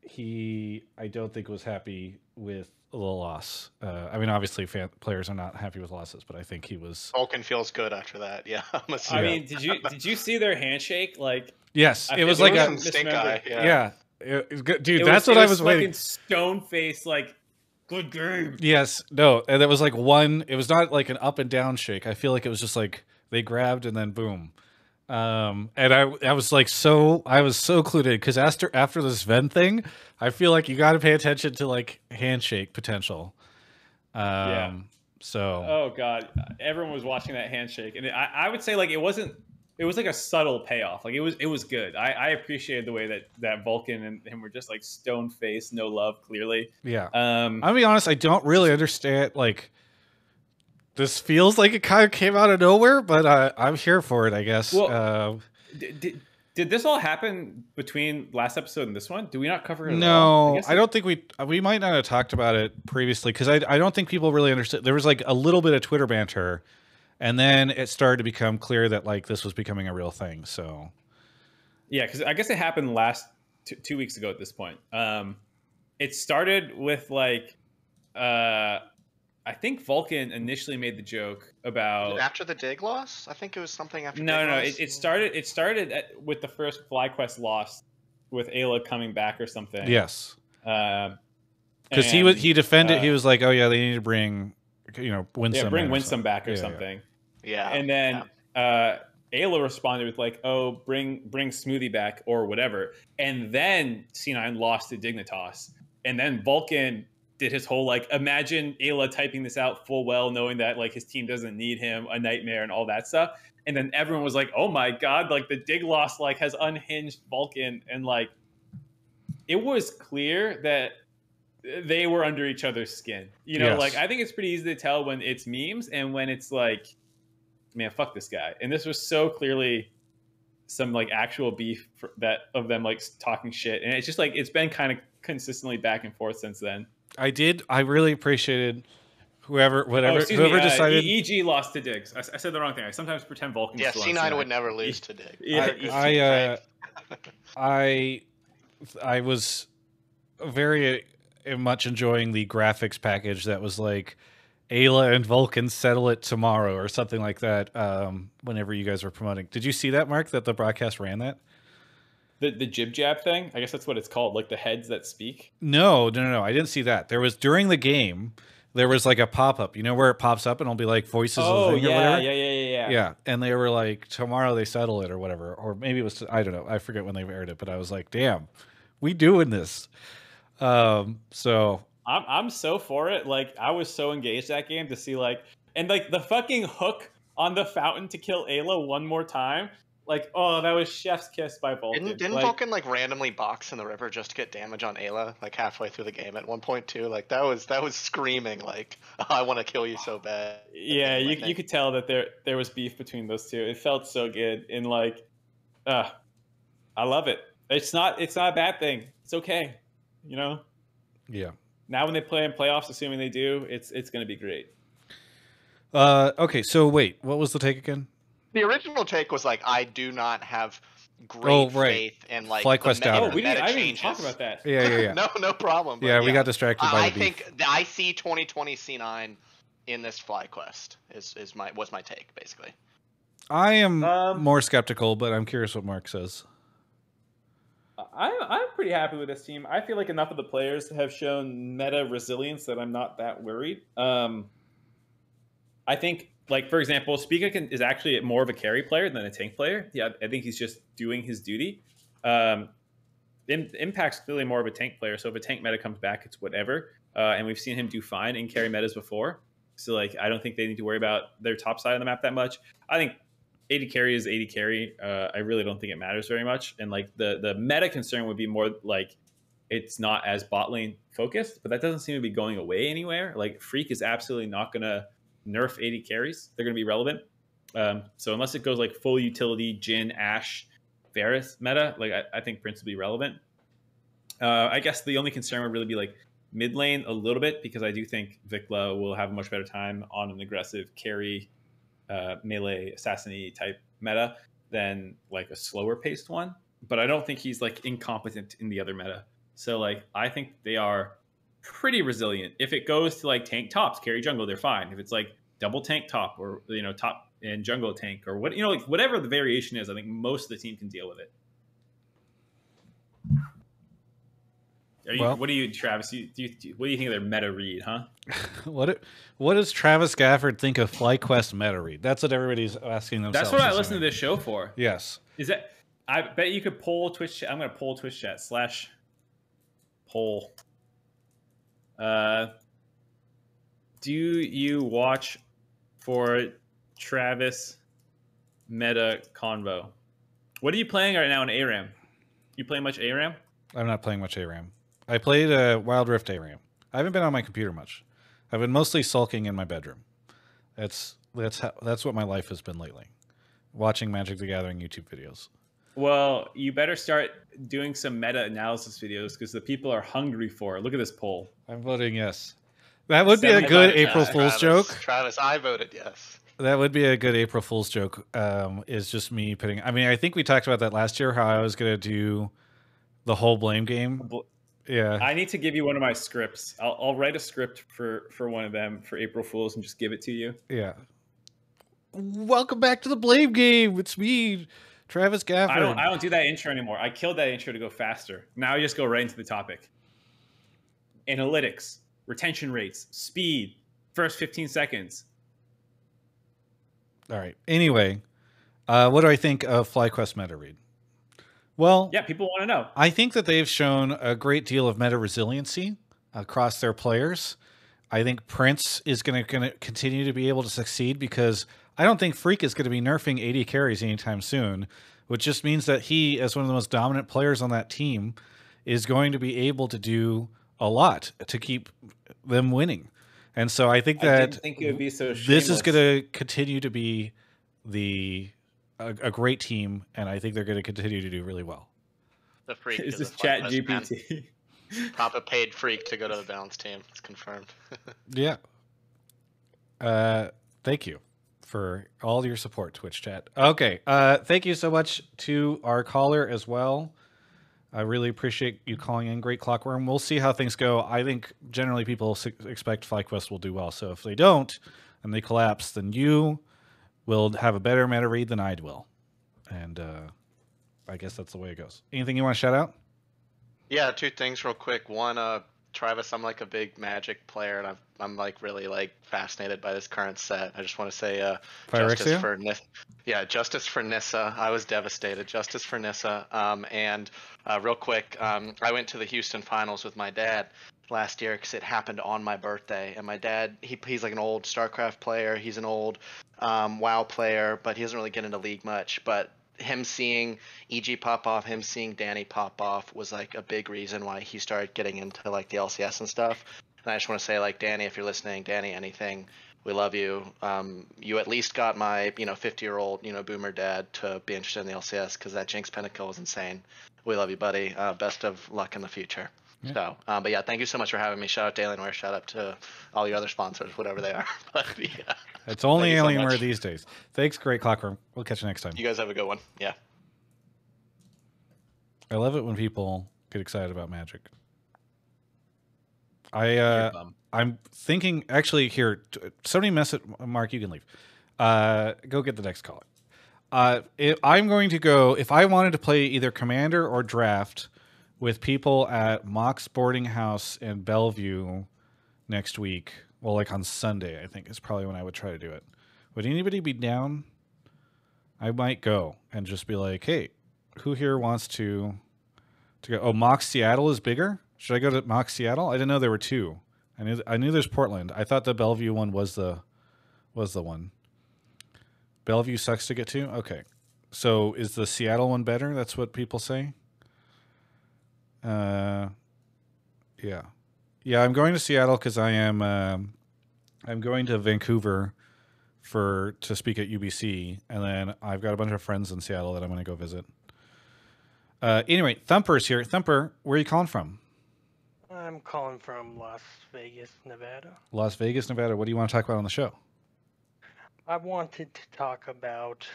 he, I don't think was happy with the loss. Uh, I mean, obviously, fan, players are not happy with losses, but I think he was. Vulcan feels good after that. (laughs) Yeah, I'm I mean, did you did you see their handshake? Like, Yes, I it was like like a stink eye. Yeah. yeah. It was good. Dude, it that's was, what it I was waiting. Stone face, like, good game. Yes, no, and it was like one. It was not like an up and down shake. I feel like it was just like they grabbed and then boom. Um, and I, I was like so, I was so clued in because after after this Ven thing, I feel like you got to pay attention to like handshake potential. Um, Yeah. So Oh god, everyone was watching that handshake, and I, I would say like it wasn't. It was like a subtle payoff. Like it was, it was good. I, I appreciated the way that that Vulcan and him were just like stone face, no love, clearly. yeah, Um, I'll be honest. I don't really understand. Like, this feels like it kind of came out of nowhere, but uh, I'm here for it. I guess. Well, uh, did, did, this all happen between last episode and this one? Do we not cover it? at all? No, guess I, don't think we we might not have talked about it previously because I I don't think people really understood. There was like a little bit of Twitter banter, and then it started to become clear that like this was becoming a real thing. So Yeah, because I guess it happened last two, two weeks ago at this point. Um, it started with like, uh, I think Vulcan initially made the joke about. After the dig loss, I think it was something after. No, dig no, no. loss. It, it started. It started at, with the first FlyQuest loss, with Eyla coming back or something. yes, Um, because he and, was he defended. he uh, was like, oh yeah, they need to bring you know Winsome. yeah, bring Winsome back or Yeah, yeah. something. Yeah. and then uh Eyla responded with like, "Oh, bring bring Smoothie back or whatever." And then C9 lost to Dignitas, and then Vulcan did his whole like, imagine Eyla typing this out full well, knowing that like his team doesn't need him, a nightmare, and all that stuff. And then everyone was like, "Oh my god!" Like the dig loss like has unhinged Vulcan, and like it was clear that they were under each other's skin. You know, Yes. like I think it's pretty easy to tell when it's memes and when it's like, man, fuck this guy. And this was so clearly some like actual beef for, that of them like talking shit, and it's just like it's been kind of consistently back and forth since then. I did. I really appreciated whoever whatever oh, whoever me, uh, decided. E- EG lost to Diggs. I, s- I said the wrong thing. I sometimes pretend Vulcan. yeah, C9 would never lose to dig. Yeah, They're I, uh. I I was very uh, much enjoying the graphics package that was like Eyla and Vulcan settle it tomorrow or something like that. Um, whenever you guys were promoting, did you see that, Mark? That the broadcast ran that? The the jib jab thing. I guess that's what it's called. Like the heads that speak. No, no, no, no. I didn't see that. There was during the game. There was like a pop up. You know where it pops up and it'll be like voices of Oh the thing or yeah, whatever. yeah, yeah, yeah, yeah. Yeah, and they were like, tomorrow they settle it or whatever, or maybe it was I don't know. I forget when they aired it, but I was like, damn, we doing this. Um, so I'm I'm so for it. Like I was so engaged that game to see like and like the fucking hook on the fountain to kill Eyla one more time. Like oh, that was chef's kiss by Vulcan. Didn't, didn't like, Vulcan like randomly box in the river just to get damage on Eyla like halfway through the game at one point too? Like that was that was screaming like oh, (laughs) I want to kill you so bad. Yeah, you, you could tell that there there was beef between those two. It felt so good and like, uh, I love it. It's not it's not a bad thing. It's okay. You know. yeah. Now when they play in playoffs, assuming they do, it's it's going to be great. Uh, okay, so wait, what was the take again? The original take was like I do not have great Oh, right. faith in like FlyQuest the meta, Outer. Oh, we meta didn't. I didn't talk about that. Yeah, yeah, yeah. (laughs) no, no problem. but yeah, we got distracted by I the beef. think the, I see 2020 C9 in this FlyQuest is is my was my take basically. I am Um, more skeptical, but I'm curious what Mark says. I'm I'm pretty happy with this team. I feel like enough of the players have shown meta resilience that I'm not that worried. Um, I think, like for example, Spica can, is actually more of a carry player than a tank player. Yeah, I think he's just doing his duty. Um, Im- Impact's clearly more of a tank player, so if a tank meta comes back, it's whatever. Uh, and we've seen him do fine in carry metas before. So like, I don't think they need to worry about their top side of the map that much. I think AD carry is AD carry. Uh, I really don't think it matters very much. And like the the meta concern would be more like it's not as bot lane focused, but that doesn't seem to be going away anywhere. Like Phreak is absolutely not going to nerf AD carries. They're going to be relevant. Um, so unless it goes like full utility Jhin Ashe Varus meta, like I, I think Prince will be relevant. Uh, I guess the only concern would really be like mid lane a little bit because I do think Vicla will have a much better time on an aggressive carry uh, melee assassin type meta than like a slower paced one. But I don't think he's like incompetent in the other meta. So like I think they are pretty resilient. If it goes to like tank tops, carry jungle, they're fine. If it's like double tank top or you know top and jungle tank or what you know like whatever the variation is, I think most of the team can deal with it. Are you, Well- what do you, Travis? You, do you, do you- what do you think of their meta read, huh? (laughs) what what does Travis Gafford think of FlyQuest meta read? That's what everybody's asking themselves. That's what I listen to this show for. Yes. Is that? I bet you could poll Twitch. Chat. I'm gonna poll Twitch chat slash poll. Uh, do you watch for Travis Meta Convo? What are you playing right now in ARAM? You play much ARAM? I'm not playing much ARAM. I played uh, Wild Rift ARAM. I haven't been on my computer much. I've been mostly sulking in my bedroom. That's that's how, that's what my life has been lately. Watching Magic the Gathering YouTube videos. Well, you better start doing some meta analysis videos because the people are hungry for it. Look at this poll. I'm voting yes. That would be a good April five. Fool's Travis, joke. Travis, I voted yes. That would be a good April Fool's joke. Um, is just me putting. I mean, I think we talked about that last year. How I was gonna do the whole blame game. Yeah, I need to give you one of my scripts. I'll, I'll write a script for for one of them for April Fools and just give it to you. yeah. Welcome back to the blame game. It's me, Travis Gafford. I don't I don't do that intro anymore. I killed that intro to go faster. Now I just go right into the topic. Analytics, retention rates, speed, first 15 seconds. All right. Anyway, uh, what do I think of FlyQuest meta read? Well, Yeah, people want to know. I think that they've shown a great deal of meta resiliency across their players. I think Prince is going to continue to be able to succeed because I don't think Phreak is going to be nerfing AD carries anytime soon, which just means that he, as one of the most dominant players on that team, is going to be able to do a lot to keep them winning. And so I think I that didn't think it would be so this is going to continue to be the a, a great team, and I think they're going to continue to do really well. The freak Is is this chat FlyQuest man. GPT? (laughs) Papa paid Phreak to go to the balance team. It's confirmed. (laughs) Yeah. Uh, thank you for all your support, Twitch chat. Okay. Uh, thank you so much to our caller as well. I really appreciate you calling in. Great Clockworm. We'll see how things go. I think generally people expect FlyQuest will do well. So if they don't and they collapse, then you will have a better meta read than I will. And uh, I guess that's the way it goes. Anything you want to shout out? Yeah, two things real quick. One, uh, Travis, I'm like a big Magic player, and I'm I'm like really like fascinated by this current set. I just want to say, uh, justice for Nissa. Yeah, justice for Nissa. I was devastated. Justice for Nissa. Um, and uh, real quick, um, I went to the Houston finals with my dad last year because it happened on my birthday. And my dad, he he's like an old StarCraft player. He's an old um, WoW player, but he doesn't really get into League much. But him seeing EG pop off, him seeing Danny pop off was like a big reason why he started getting into like the LCS and stuff. And I just want to say, like, Danny, if you're listening, Danny, anything, we love you. Um, you at least got my, you know, 50 year old, you know, boomer dad to be interested in the LCS because that Jinx Pinnacle was insane. We love you, buddy. Uh, best of luck in the future. Yeah. So, um, but yeah, thank you so much for having me. Shout out to Alienware. Shout out to all your other sponsors, whatever they are. (laughs) but yeah, It's only Thank you so Alienware these days. Thanks, Great Clockworm. We'll catch you next time. you guys have a good one. Yeah. I love it when people get excited about Magic. I uh. I'm thinking actually here. Somebody mess it. Mark, you can leave. Uh, go get the next caller. Uh, if I'm going to go. If I wanted to play either Commander or Draft with people at Mox Boarding House in Bellevue next week, well, like on Sunday, I think is probably when I would try to do it. Would anybody be down? I might go and just be like, "Hey, who here wants to to go? Oh, Mox Seattle is bigger. Should I go to Mox Seattle? I didn't know there were two. I knew I knew there's Portland. I thought the Bellevue one was the was the one. Bellevue sucks to get to. Okay, so is the Seattle one better? That's what people say. Uh, yeah, yeah. I'm going to Seattle because I am. Um, I'm going to Vancouver for to speak at UBC, and then I've got a bunch of friends in Seattle that I'm going to go visit. Uh, anyway, Thumper's here. Thumper, where are you calling from? I'm calling from Las Vegas, Nevada. Las Vegas, Nevada. What do you want to talk about on the show? I wanted to talk about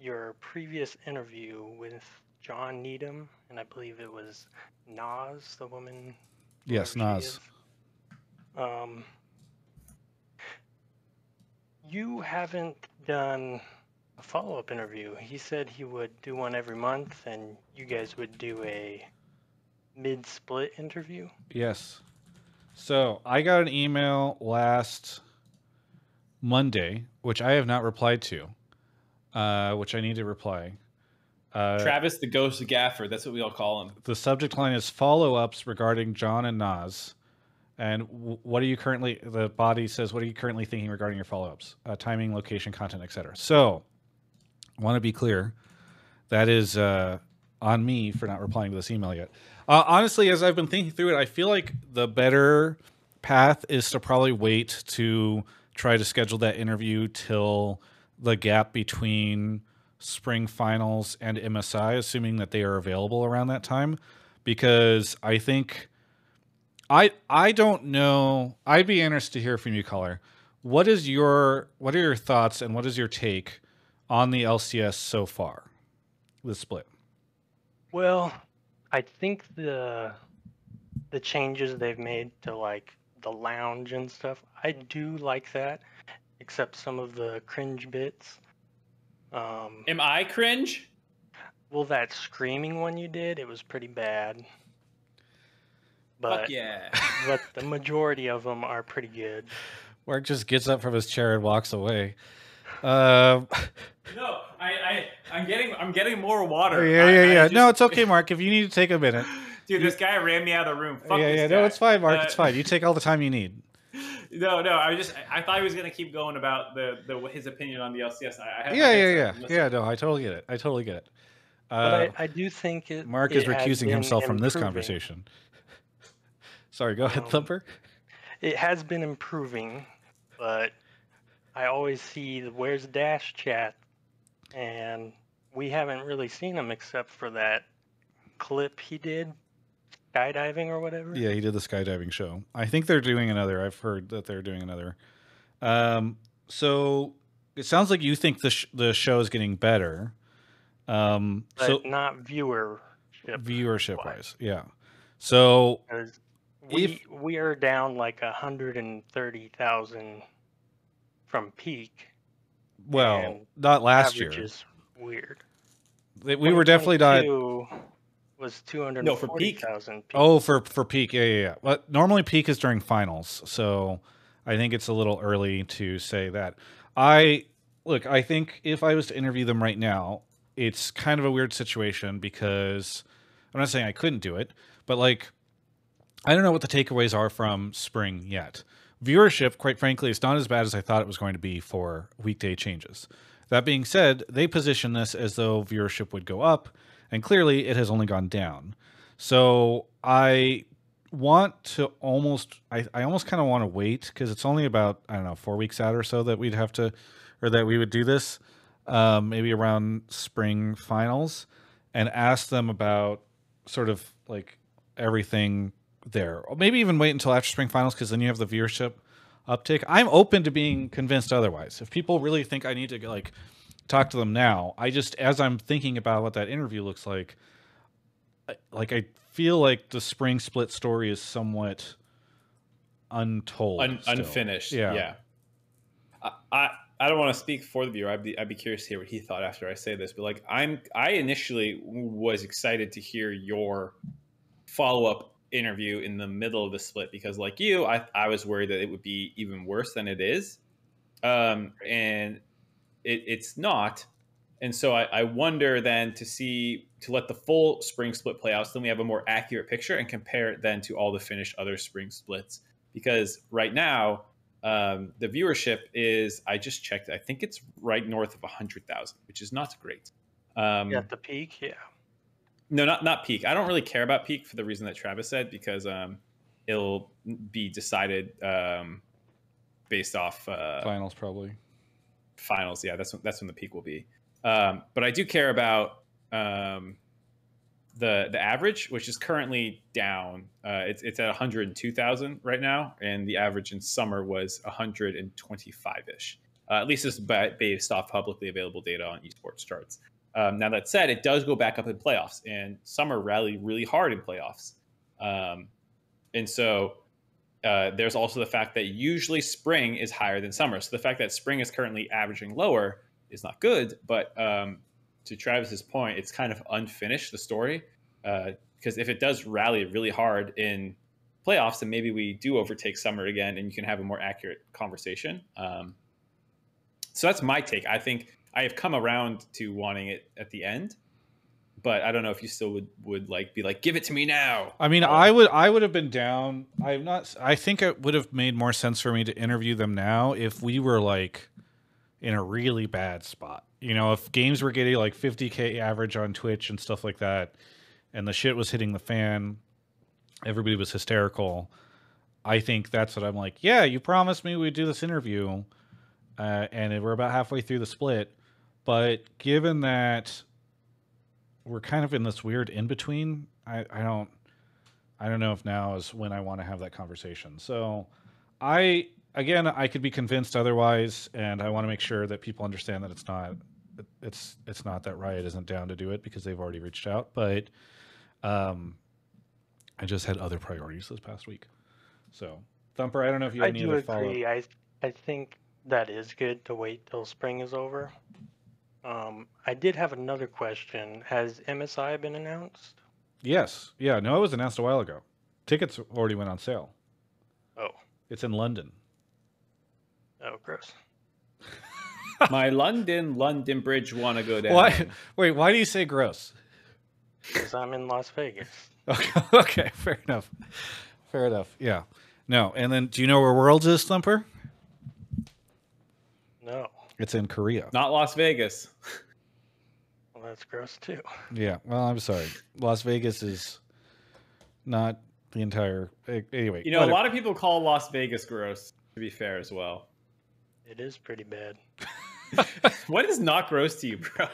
your previous interview with John Needham, and I believe it was Nas, the woman. Yes, Nas. Um, you haven't done a follow-up interview. He said he would do one every month, and you guys would do a mid-split interview. Yes. So I got an email last Monday, which I have not replied to, uh, which I need to reply. Uh, Travis the Ghost of Gafford. That's what we all call him. the subject line is follow ups regarding John and Nas. And what are you currently, the body says, what are you currently thinking regarding your follow ups? Uh, timing, location, content, etc. So I want to be clear. That is uh, on me for not replying to this email yet. Uh, honestly, as I've been thinking through it, I feel like the better path is to probably wait to try to schedule that interview till the gap between spring finals and MSI, assuming that they are available around that time, because I think I I don't know. I'd be interested to hear from you, Color. What is your what are your thoughts and what is your take on the LCS so far? The split. Well, I think the the changes they've made to like the lounge and stuff, I do like that, except some of the cringe bits. Um, Am I cringe? well, that screaming one you did, it was pretty bad. But Fuck yeah. (laughs) but the majority of them are pretty good. Mark just gets up from his chair and walks away. Um, (laughs) No, I, I, I'm getting, I'm getting more water. yeah, I- yeah, I yeah. No, it's okay, Mark. If you need to take a minute, (laughs) Dude, this guy ran me out of the room. Fuck yeah, this yeah. guy. No, it's fine, Mark. Uh, it's fine. You take all the time you need. No, no. I just, I I thought he was gonna keep going about the, the his opinion on the LCS. I, I had my Yeah, yeah, yeah, on, yeah. No, I totally get it. I totally get it. But Uh, I, I do think it. Mark it is recusing been himself from this conversation. (laughs) Sorry, go ahead, Um, Thumper. It has been improving, but I always see the where's Dash chat, and we haven't really seen him except for that clip he did, skydiving or whatever. Yeah, he did the skydiving show. I think they're doing another. I've heard that they're doing another. Um, so it sounds like you think the sh- the show is getting better. Um, but so not viewership. viewership wise, yeah. So we If- we are down like a hundred and thirty thousand from peak. well, not last year. is weird. We were definitely not. 2022 Was two hundred No, for peak? thousand. Oh, for for peak, yeah, yeah, yeah. But normally peak is during finals, so I think it's a little early to say that. I look, I think if I was to interview them right now, it's kind of a weird situation because I'm not saying I couldn't do it, but like I don't know what the takeaways are from spring yet. Viewership, quite frankly, is not as bad as I thought it was going to be for weekday changes. That being said, they position this as though viewership would go up, and clearly it has only gone down. So I want to almost, I, I almost kind of want to wait because it's only about, I don't know, four weeks out or so that we'd have to, or that we would do this, um, maybe around spring finals, and ask them about sort of like everything there. Or maybe even wait until after spring finals because then you have the viewership uptick. I'm open to being convinced otherwise. If people really think I need to like talk to them now, I just as I'm thinking about what that interview looks like, I- like I feel like the spring split story is somewhat untold, Un- unfinished. Yeah. Yeah. I, I I don't want to speak for the viewer. I'd be I'd be curious to hear what he thought after I say this. But like I'm I initially was excited to hear your follow up interview in the middle of the split because like you, I I was worried that it would be even worse than it is. Um and it, it's not. And so I, I wonder then to see to let the full spring split play out, so then we have a more accurate picture and compare it then to all the finished other spring splits. Because right now, um, the viewership is I just checked. I think it's right north of hundred thousand, which is not great. Um, At the peak, yeah. no, not not peak. I don't really care about peak for the reason that Travis said because um, it'll be decided um, based off uh, finals probably. Finals. Yeah, that's when, that's when the peak will be. Um, but I do care about um, the the average, which is currently down. Uh, it's it's at 102,000 right now, and the average in summer was 125 ish. Uh, at least ba- based off publicly available data on esports charts. Um, now that said, it does go back up in playoffs, and summer rally really hard in playoffs. Um, and so uh, there's also the fact that usually spring is higher than summer. So the fact that spring is currently averaging lower is not good. But um, to Travis's point, it's kind of unfinished the story because if it does rally really hard in playoffs, then maybe we do overtake summer again, and you can have a more accurate conversation. Um, so that's my take. I think I have come around to wanting it at the end, but I don't know if you still would would like be like, give it to me now. I mean, I would I would have been down. I'm not. I think it would have made more sense for me to interview them now if we were like in a really bad spot. You know, if games were getting like 50k average on Twitch and stuff like that, and the shit was hitting the fan, everybody was hysterical. I think that's what I'm like. Yeah, you promised me we'd do this interview, uh, and we're about halfway through the split. But given that we're kind of in this weird in between, I, I don't I don't know if now is when I want to have that conversation. So I again I could be convinced otherwise, and I want to make sure that people understand that it's not it's it's not that Riot isn't down to do it because they've already reached out, but um I just had other priorities this past week. So Thumper, I don't know if you have I any do other follow agree. I I think that is good to wait till spring is over. Um, I did have another question. Has MSI been announced? Yes. Yeah, no, it was announced a while ago. Tickets already went on sale. Oh, It's in London. oh, gross. (laughs) My London London Bridge want to go down. Why wait, why do you say gross? Because I'm in Las Vegas. (laughs) Okay, okay, fair enough. Fair enough. Yeah. No, and then do you know where Worlds is, Thumper? No, It's in Korea. Not Las Vegas. well, that's gross too. Yeah. Well, I'm sorry. Las Vegas is not the entire. Anyway, You know, a whatever. lot of people call Las Vegas gross. To be fair, as well. It is pretty bad. (laughs) What is not gross to you, bro?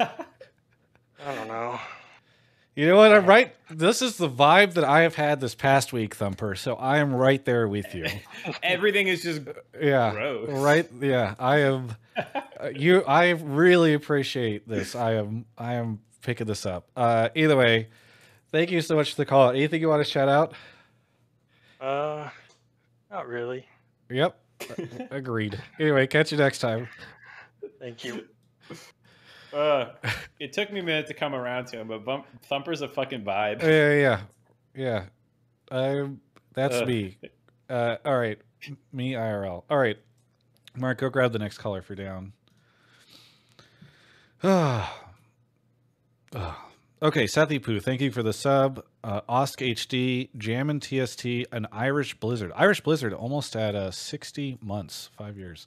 (laughs) I don't know. You know what? I'm right. This is the vibe that I have had this past week, Thumper. So I am right there with you. (laughs) Everything is just Yeah. Gross. Right. Yeah. I am. uh, (laughs) you. I really appreciate this. I am. I am picking this up. Uh, either way, thank you so much for the call. Anything you want to shout out? Uh, not really. Yep. Agreed. Anyway, catch you next time. Thank you. Uh, it took me a minute to come around to him, but Bump, Thumper's a fucking vibe. Yeah. Yeah. Yeah. Um. That's Uh. me. Uh. All right. Me IRL. All right. Mark, go grab the next caller for down. (sighs) Ah. Okay, Sathi Poo, thank you for the sub. Uh, Osk HD, Jammin TST, an Irish Blizzard. Irish Blizzard almost at uh, 60 months, five years,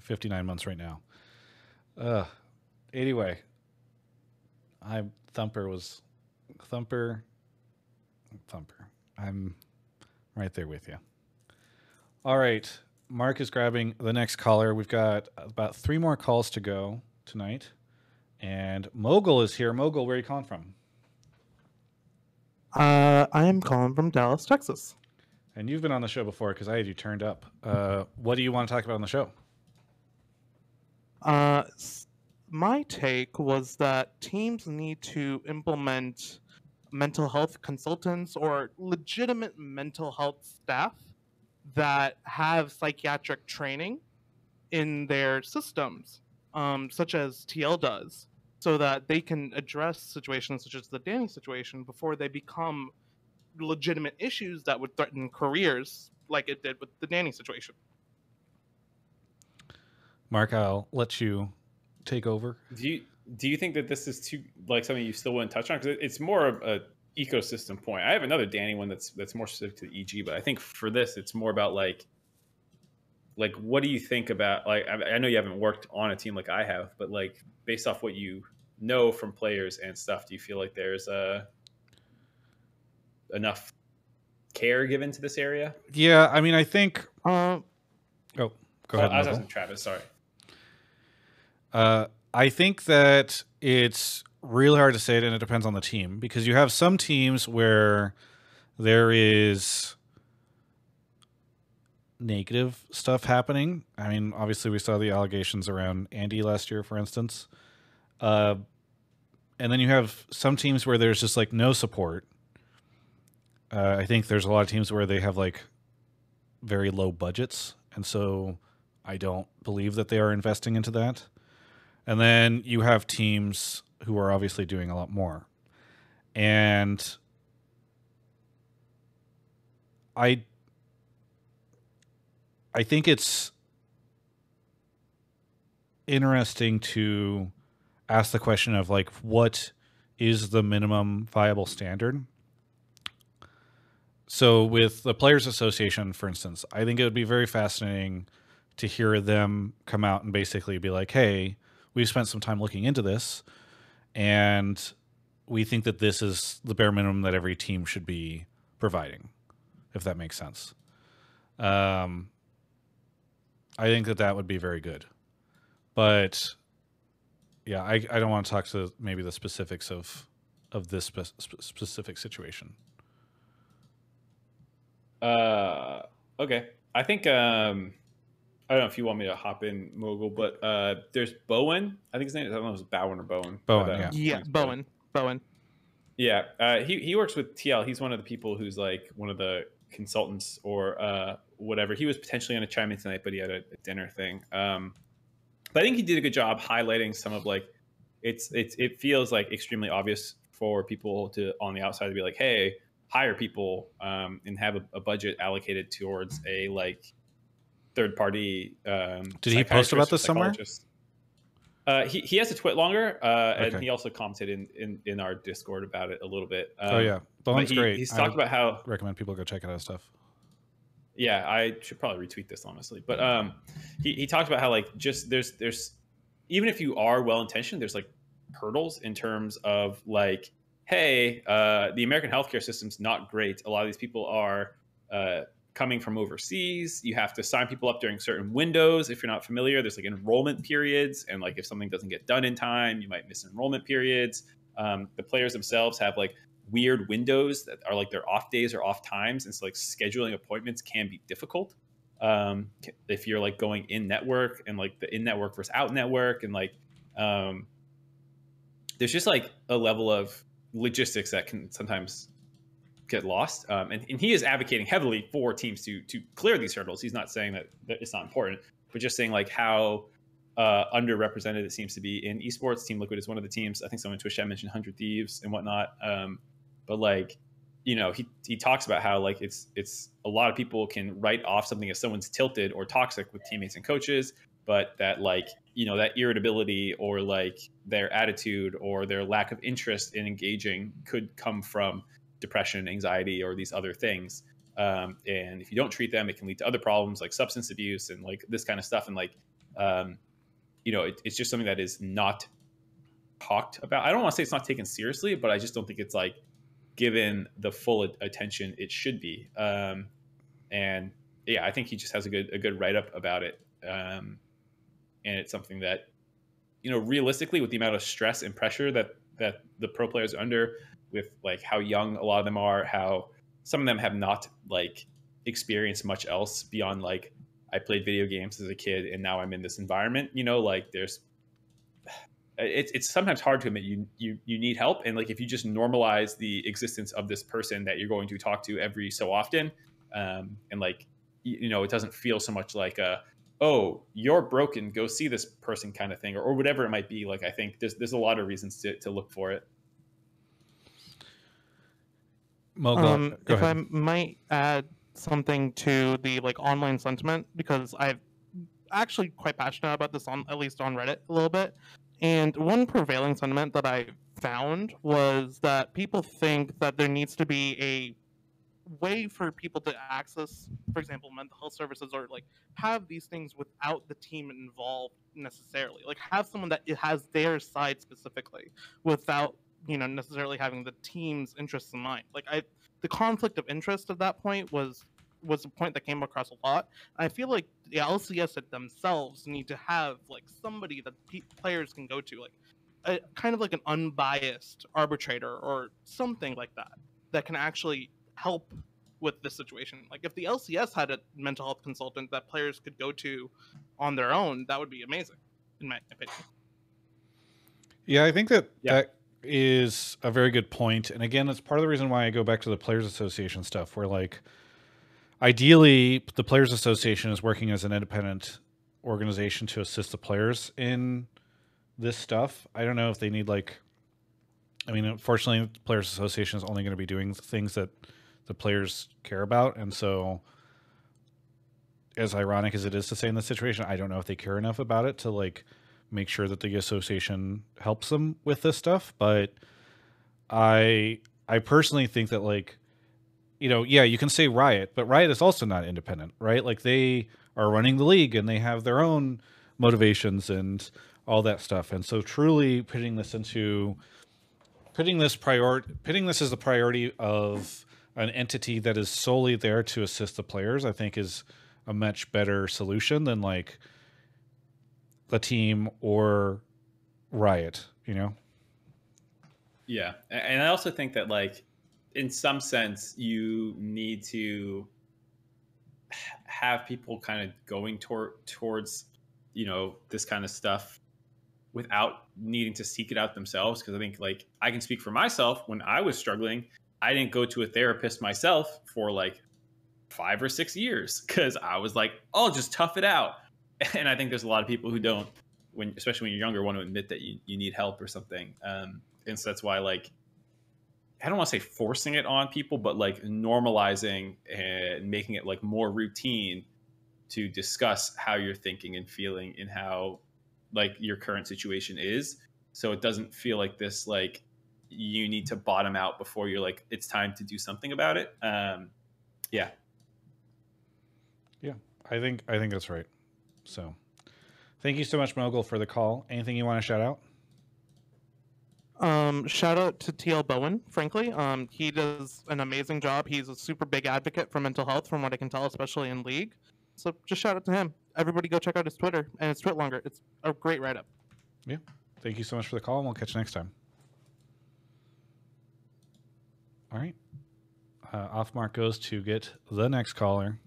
59 months right now. Uh, anyway, I Thumper was Thumper, Thumper. I'm right there with you. All right, Mark is grabbing the next caller. We've got about three more calls to go tonight. And Mogul is here. Mogul, where are you calling from? Uh, I am calling from Dallas, Texas. And you've been on the show before because I had you turned up. Uh, what do you want to talk about on the show? Uh, my take was that teams need to implement mental health consultants or legitimate mental health staff that have psychiatric training in their systems, um, such as TL does, so that they can address situations such as the Danny situation before they become legitimate issues that would threaten careers, like it did with the Danny situation. Mark, I'll let you take over. Do you do you think that this is too like something you still wouldn't touch on? Because it's more of a ecosystem point. I have another Danny one that's that's more specific to the EG, but I think for this, it's more about like like what do you think about like I, I know you haven't worked on a team like I have, but like based off what you know from players and stuff, do you feel like there's uh, enough care given to this area? Yeah, I mean, I think. Uh, Oh, go Oh, ahead. I was Mogul. asking Travis. Sorry. Uh, I think that it's really hard to say it, and it depends on the team because you have some teams where there is negative stuff happening. I mean, obviously, we saw the allegations around Andy last year, for instance. Uh, and then you have some teams where there's just like no support. Uh, I think there's a lot of teams where they have like very low budgets, and so I don't believe that they are investing into that. And then you have teams who are obviously doing a lot more. And I I think it's interesting to ask the question of like what is the minimum viable standard? So with the players association for instance, I think it would be very fascinating to hear them come out and basically be like, "Hey, we've spent some time looking into this and we think that this is the bare minimum that every team should be providing if that makes sense um, i think that that would be very good but yeah, I, I don't want to talk to maybe the specifics of of this spe- specific situation. Uh, okay. I think um, I don't know if you want me to hop in mogul, but uh, there's Bowen. I think his name. I don't know if it's Bowen or Bowen. Bowen, but, uh, yeah. Yeah, Bowen. Bowen. Yeah, uh, he he works with TL. He's one of the people who's like one of the consultants or uh, whatever. He was potentially going to chime in tonight, but he had a, a dinner thing. Um, but I think he did a good job highlighting some of like it's it's it feels like extremely obvious for people to on the outside to be like, hey, hire people um, and have a, a budget allocated towards a like third party. Um, Did he post about this somewhere? Uh, he, he has a TwitLonger, uh, and Okay. he also commented in, in, in our Discord about it a little bit. oh Um, yeah, but Bowen's he- great. He's talked about how recommend people go check out his stuff. yeah, I should probably retweet this honestly. But um, he, he talked about how like just there's there's even if you are well intentioned, there's like hurdles in terms of like, hey, uh, the American healthcare system's not great. A lot of these people are uh, coming from overseas. You have to sign people up during certain windows. If you're not familiar, there's like enrollment periods, and like if something doesn't get done in time, you might miss enrollment periods. Um, the players themselves have like weird windows that are like their off days or off times and so like scheduling appointments can be difficult um if you're like going in network and like the in network versus out network and like um there's just like a level of logistics that can sometimes get lost um and, and he is advocating heavily for teams to to clear these hurdles he's not saying that, that it's not important but just saying like how uh, underrepresented it seems to be in esports. Team Liquid is one of the teams. I think someone in Twitch chat mentioned Hundred Thieves and whatnot. Um, but like, you know, he he talks about how like it's it's a lot of people can write off something as someone's tilted or toxic with teammates and coaches, but that like you know that irritability or like their attitude or their lack of interest in engaging could come from depression, anxiety, or these other things. Um, and if you don't treat them, it can lead to other problems like substance abuse and like this kind of stuff. And like, um, you know, it, it's just something that is not talked about. I don't want to say it's not taken seriously, but I just don't think it's like given the full attention it should be. Um, and yeah, I think he just has a good a good write up about it. Um, and it's something that you know, realistically, with the amount of stress and pressure that that the pro players are under, with like how young a lot of them are, how some of them have not like experienced much else beyond like I played video games as a kid and now I'm in this environment. You know, like there's (sighs) it's it's sometimes hard to admit you you you need help and like if you just normalize the existence of this person that you're going to talk to every so often um and like you, know it doesn't feel so much like a oh you're broken go see this person kind of thing or, or whatever it might be like i think there's there's a lot of reasons to, to look for it Um, if ahead. I might add something to the like online sentiment because I'm actually quite passionate about this on at least on Reddit a little bit. And one prevailing sentiment that I found was that people think that there needs to be a way for people to access, for example, mental health services or like have these things without the team involved necessarily. Like have someone that has their side specifically without you know necessarily having the team's interests in mind. Like I, the conflict of interest at that point was was a point that came across a lot. I feel like the LCS themselves need to have like somebody that pe- players can go to, like a, kind of like an unbiased arbitrator or something like that that can actually help with this situation. Like if the LCS had a mental health consultant that players could go to on their own, that would be amazing, in my opinion. Yeah, I think that Yeah. that is a very good point. And again, that's part of the reason why I go back to the Players Association stuff, where like ideally the Players Association is working as an independent organization to assist the players in this stuff. I don't know if they need like I mean, unfortunately, the Players Association is only going to be doing things that the players care about, and so as ironic as it is to say in this situation, I don't know if they care enough about it to like make sure that the association helps them with this stuff. But I I personally think that like you know, yeah, you can say Riot, but Riot is also not independent, right? Like they are running the league and they have their own motivations and all that stuff. And so truly putting this into putting this prior putting this as the priority of an entity that is solely there to assist the players, I think is a much better solution than like the team or riot. You know. Yeah, and I also think that like in some sense you need to have people kind of going toward towards you know this kind of stuff without needing to seek it out themselves because I think like I can speak for myself when I was struggling I didn't go to a therapist myself for like 5 or 6 years cuz I was like I'll just tough it out (laughs) and I think there's a lot of people who don't when especially when you're younger want to admit that you, you need help or something um and so that's why like I don't want to say forcing it on people, but like normalizing and making it like more routine to discuss how you're thinking and feeling and how like your current situation is. So it doesn't feel like this like you need to bottom out before you're like it's time to do something about it. Um, yeah, Yeah, I think I think that's right. So, thank you so much, Mogul, for the call. Anything you want to shout out? Um, shout out to TL Bowen, frankly. Um, he does an amazing job. He's a super big advocate for mental health, from what I can tell, especially in League. So just shout out to him. Everybody go check out his Twitter and his TwitLonger. It's a great write up. Yeah. Thank you so much for the call, and we'll catch you next time. All right. Uh, off mark goes to get the next caller.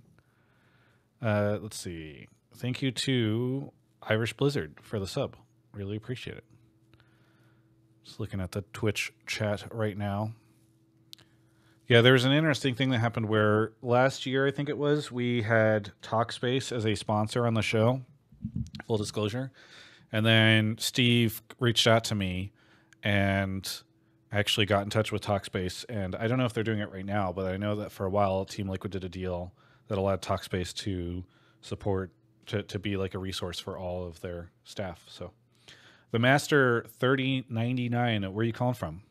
Uh, let's see. Thank you to Irish Blizzard for the sub. Really appreciate it. Just looking at the Twitch chat right now. Yeah, there was an interesting thing that happened where last year, I think it was, we had Talkspace as a sponsor on the show. Full disclosure. And then Steve reached out to me and actually got in touch with Talkspace. And I don't know if they're doing it right now, but I know that for a while, Team Liquid did a deal that allowed Talkspace to support, to, to be like a resource for all of their staff. So the Master 3099, where are you calling from?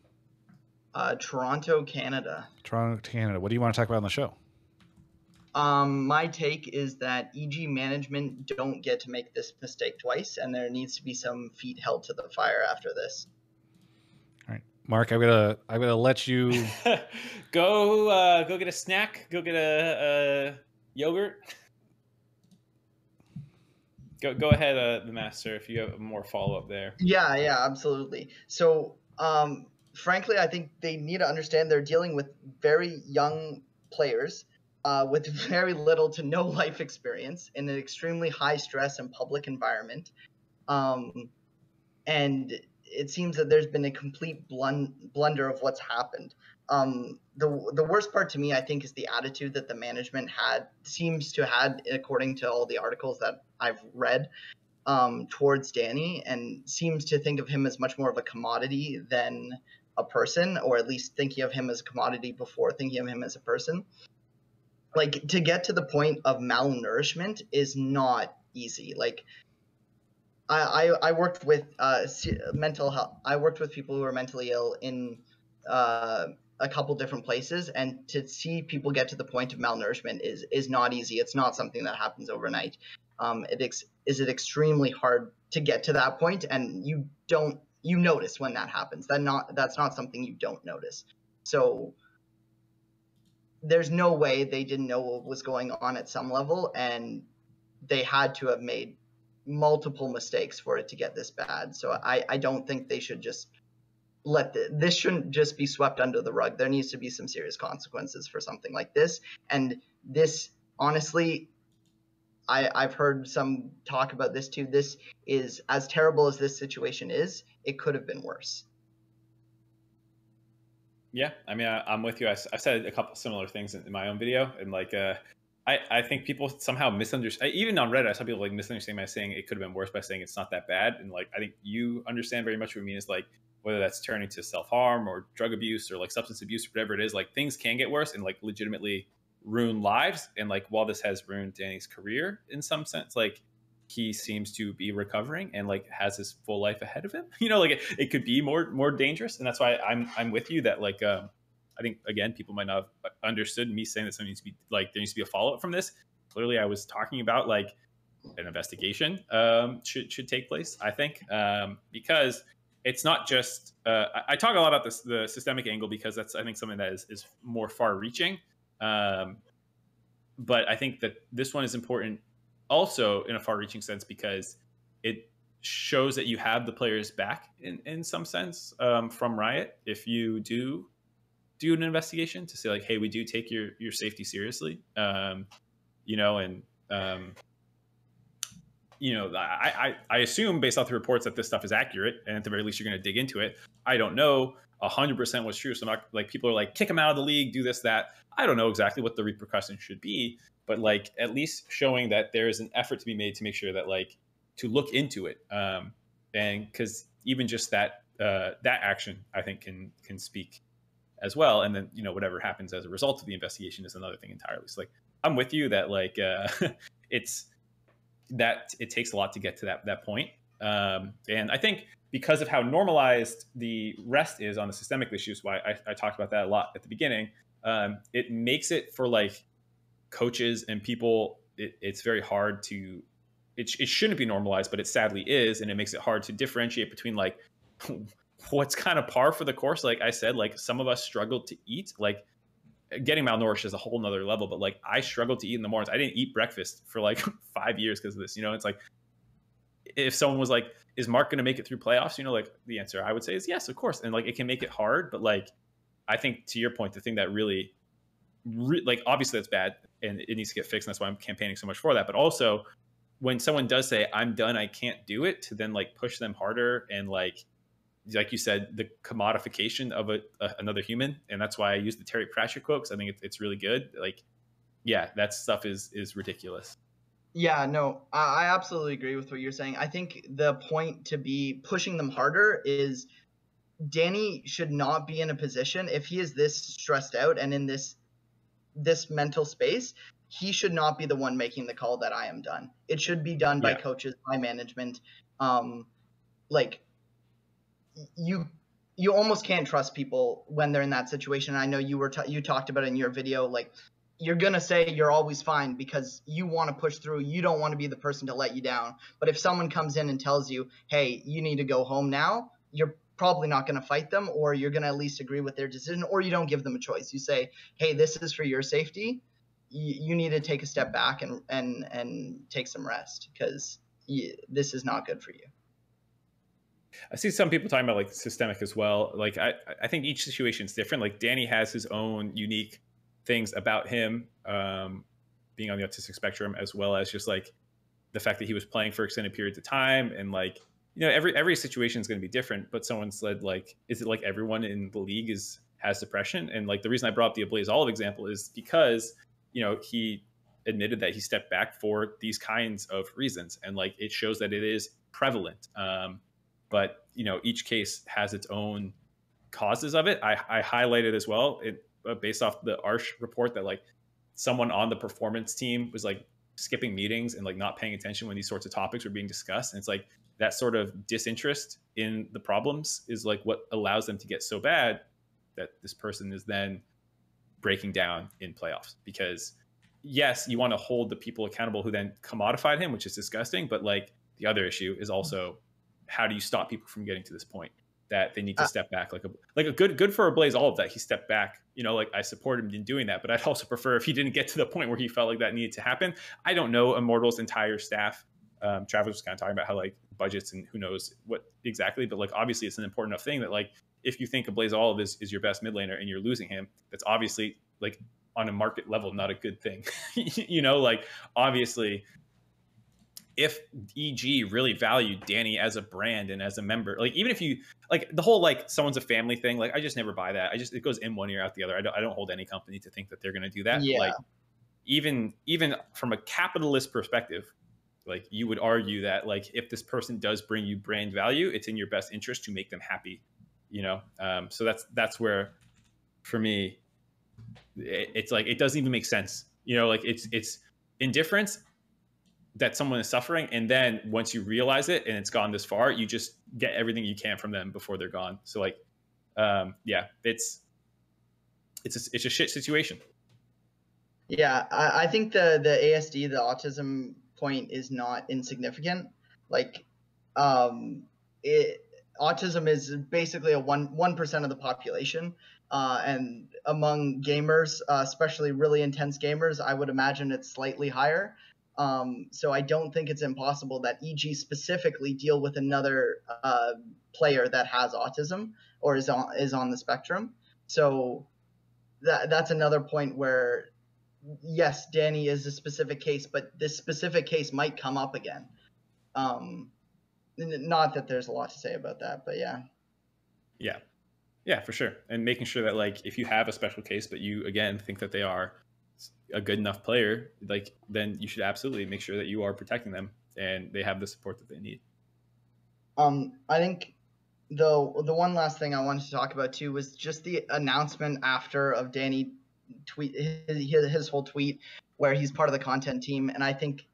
Uh, Toronto, Canada. Toronto, Canada. What do you want to talk about on the show? Um, my take is that EG management don't get to make this mistake twice, and there needs to be some feet held to the fire after this. All right, Mark, I'm gonna I'm gonna let you. (laughs) go uh, go get a snack. Go get a, a yogurt. (laughs) Go go ahead, uh, the master. If you have more follow up there. Yeah, yeah, absolutely. So, um, frankly, I think they need to understand they're dealing with very young players uh, with (laughs) very little to no life experience in an extremely high stress and public environment. Um, and it seems that there's been a complete blun- blunder of what's happened. Um, the the worst part to me, I think, is the attitude that the management had seems to had, according to all the articles that I've read, um, towards Danny, and seems to think of him as much more of a commodity than a person, or at least thinking of him as a commodity before thinking of him as a person. Like to get to the point of malnourishment is not easy. Like I, I, I worked with uh, mental health. I worked with people who are mentally ill in uh, a couple different places, and to see people get to the point of malnourishment is is not easy. It's not something that happens overnight. Um, it ex- is it extremely hard to get to that point, and you don't you notice when that happens. That not that's not something you don't notice. So there's no way they didn't know what was going on at some level, and they had to have made multiple mistakes for it to get this bad. So I, I don't think they should just let the, this shouldn't just be swept under the rug. There needs to be some serious consequences for something like this. And this, honestly, I, I've heard some talk about this too. This is as terrible as this situation is. It could have been worse. Yeah, I mean, I, I'm with you. I, I said a couple similar things in, in my own video, and like, uh, I, I think people somehow misunderstand. Even on Reddit, I saw people like misunderstanding by saying it could have been worse by saying it's not that bad, and like, I think you understand very much what I mean is like whether that's turning to self harm or drug abuse or like substance abuse or whatever it is. Like things can get worse and like legitimately ruin lives. And like while this has ruined Danny's career in some sense, like he seems to be recovering and like has his full life ahead of him. (laughs) You know, like it, it could be more more dangerous, and that's why I'm I'm with you that like um, I think again people might not have understood me saying that something needs to be like there needs to be a follow up from this. Clearly, I was talking about like an investigation um, should should take place. I think um, because it's not just uh, I, I talk a lot about this the systemic angle because that's I think something that is is more far reaching. Um, but I think that this one is important also in a far reaching sense because it shows that you have the players back in in some sense um, from Riot if you do do an investigation to say like, hey, we do take your your safety seriously, um, you know, and um, you know, I, I I assume based off the reports that this stuff is accurate, and at the very least, you're going to dig into it. I don't know hundred percent what's true, so not like people are like kick him out of the league, do this that. I don't know exactly what the repercussions should be, but like at least showing that there is an effort to be made to make sure that like to look into it, um, and because even just that uh, that action, I think can can speak as well. And then you know whatever happens as a result of the investigation is another thing entirely. So like I'm with you that like uh, (laughs) it's that it takes a lot to get to that that point. Um, and I think because of how normalized the rest is on the systemic issues, why I, I talked about that a lot at the beginning, um, it makes it for like coaches and people. It, it's very hard to. It, it shouldn't be normalized, but it sadly is, and it makes it hard to differentiate between like (laughs) what's kind of par for the course. Like I said, like some of us struggled to eat. Like getting malnourished is a whole nother level, but like I struggled to eat in the mornings. I didn't eat breakfast for like (laughs) five years because of this. You know, it's like if someone was like, "Is Mark going to make it through playoffs?" You know, like the answer I would say is yes, of course. And like it can make it hard, but like I think to your point, the thing that really, re- like obviously that's bad and it needs to get fixed. And that's why I'm campaigning so much for that. But also, when someone does say, "I'm done, I can't do it," to then like push them harder and like like you said, the commodification of a, a, another human, and that's why I use the Terry Pratchett quote because I think it's, it's really good. Like, yeah, that stuff is is ridiculous. Yeah, no, I absolutely agree with what you're saying. I think the point to be pushing them harder is Danny should not be in a position if he is this stressed out and in this this mental space, he should not be the one making the call that I am done. It should be done by yeah. coaches, by management. Um, like you you almost can't trust people when they're in that situation. I know you were t- you talked about in your video like you're gonna say you're always fine because you want to push through. You don't want to be the person to let you down. But if someone comes in and tells you, "Hey, you need to go home now," you're probably not going to fight them, or you're going to at least agree with their decision, or you don't give them a choice. You say, "Hey, this is for your safety. You, you need to take a step back and and and take some rest because this is not good for you." I see some people talking about like systemic as well. Like I, I think each situation is different. Like Danny has his own unique things about him um, being on the autistic spectrum, as well as just like the fact that he was playing for extended periods of time, and like you know every every situation is going to be different. But someone said like, is it like everyone in the league is has depression? And like the reason I brought up the Ablazeolive example is because you know he admitted that he stepped back for these kinds of reasons, and like it shows that it is prevalent. Um, but you know each case has its own causes of it. I, I highlighted as well, it, Uh, based off the Arsh report, that like someone on the performance team was like skipping meetings and like not paying attention when these sorts of topics were being discussed. And it's like that sort of disinterest in the problems is like what allows them to get so bad that this person is then breaking down in playoffs because yes, you want to hold the people accountable who then commodified him, which is disgusting. But like the other issue is also how do you stop people from getting to this point that they need to uh, step back like a like a good good for Ablazeolive that he stepped back you know like i support him in doing that but i'd (laughs) also prefer if he didn't get to the point where he felt like that needed to happen. I don't know immortal's entire staff um, travis was kind of talking about how like budgets and who knows what exactly but like obviously it's an important enough thing that like if you think Ablazeolive is, is your best mid laner and you're losing him that's obviously like on a market level not a good thing. (laughs) You know like obviously if EG really valued Danny as a brand and as a member, like even if you like the whole like someone's a family thing, like I just never buy that. I just it goes in one ear out the other. I don't I don't hold any company to think that they're going to do that. Yeah. Like even even from a capitalist perspective, like you would argue that like if this person does bring you brand value, it's in your best interest to make them happy. You know, um, so that's that's where for me, it, it's like it doesn't even make sense. You know, like it's it's indifference that someone is suffering and then once you realize it and it's gone this far you just get everything you can from them before they're gone. So like um yeah it's it's a, it's a shit situation. Yeah I, I think the the asd the autism point is not insignificant. Like um it autism is basically a one one percent of the population uh, and among gamers uh, especially really intense gamers i would imagine it's slightly higher Um, so I don't think it's impossible that EG specifically deal with another uh, player that has autism or is on is on the spectrum. So that that's another point where yes, Danny is a specific case, but this specific case might come up again. Um, not that there's a lot to say about that, but yeah. Yeah. Yeah, for sure. And making sure that like if you have a special case, but you again think that they are a good enough player, like then you should absolutely make sure that you are protecting them and they have the support that they need. Um, I think the the one last thing I wanted to talk about too was just the announcement after of Danny tweet his, his whole tweet where he's part of the content team, and I think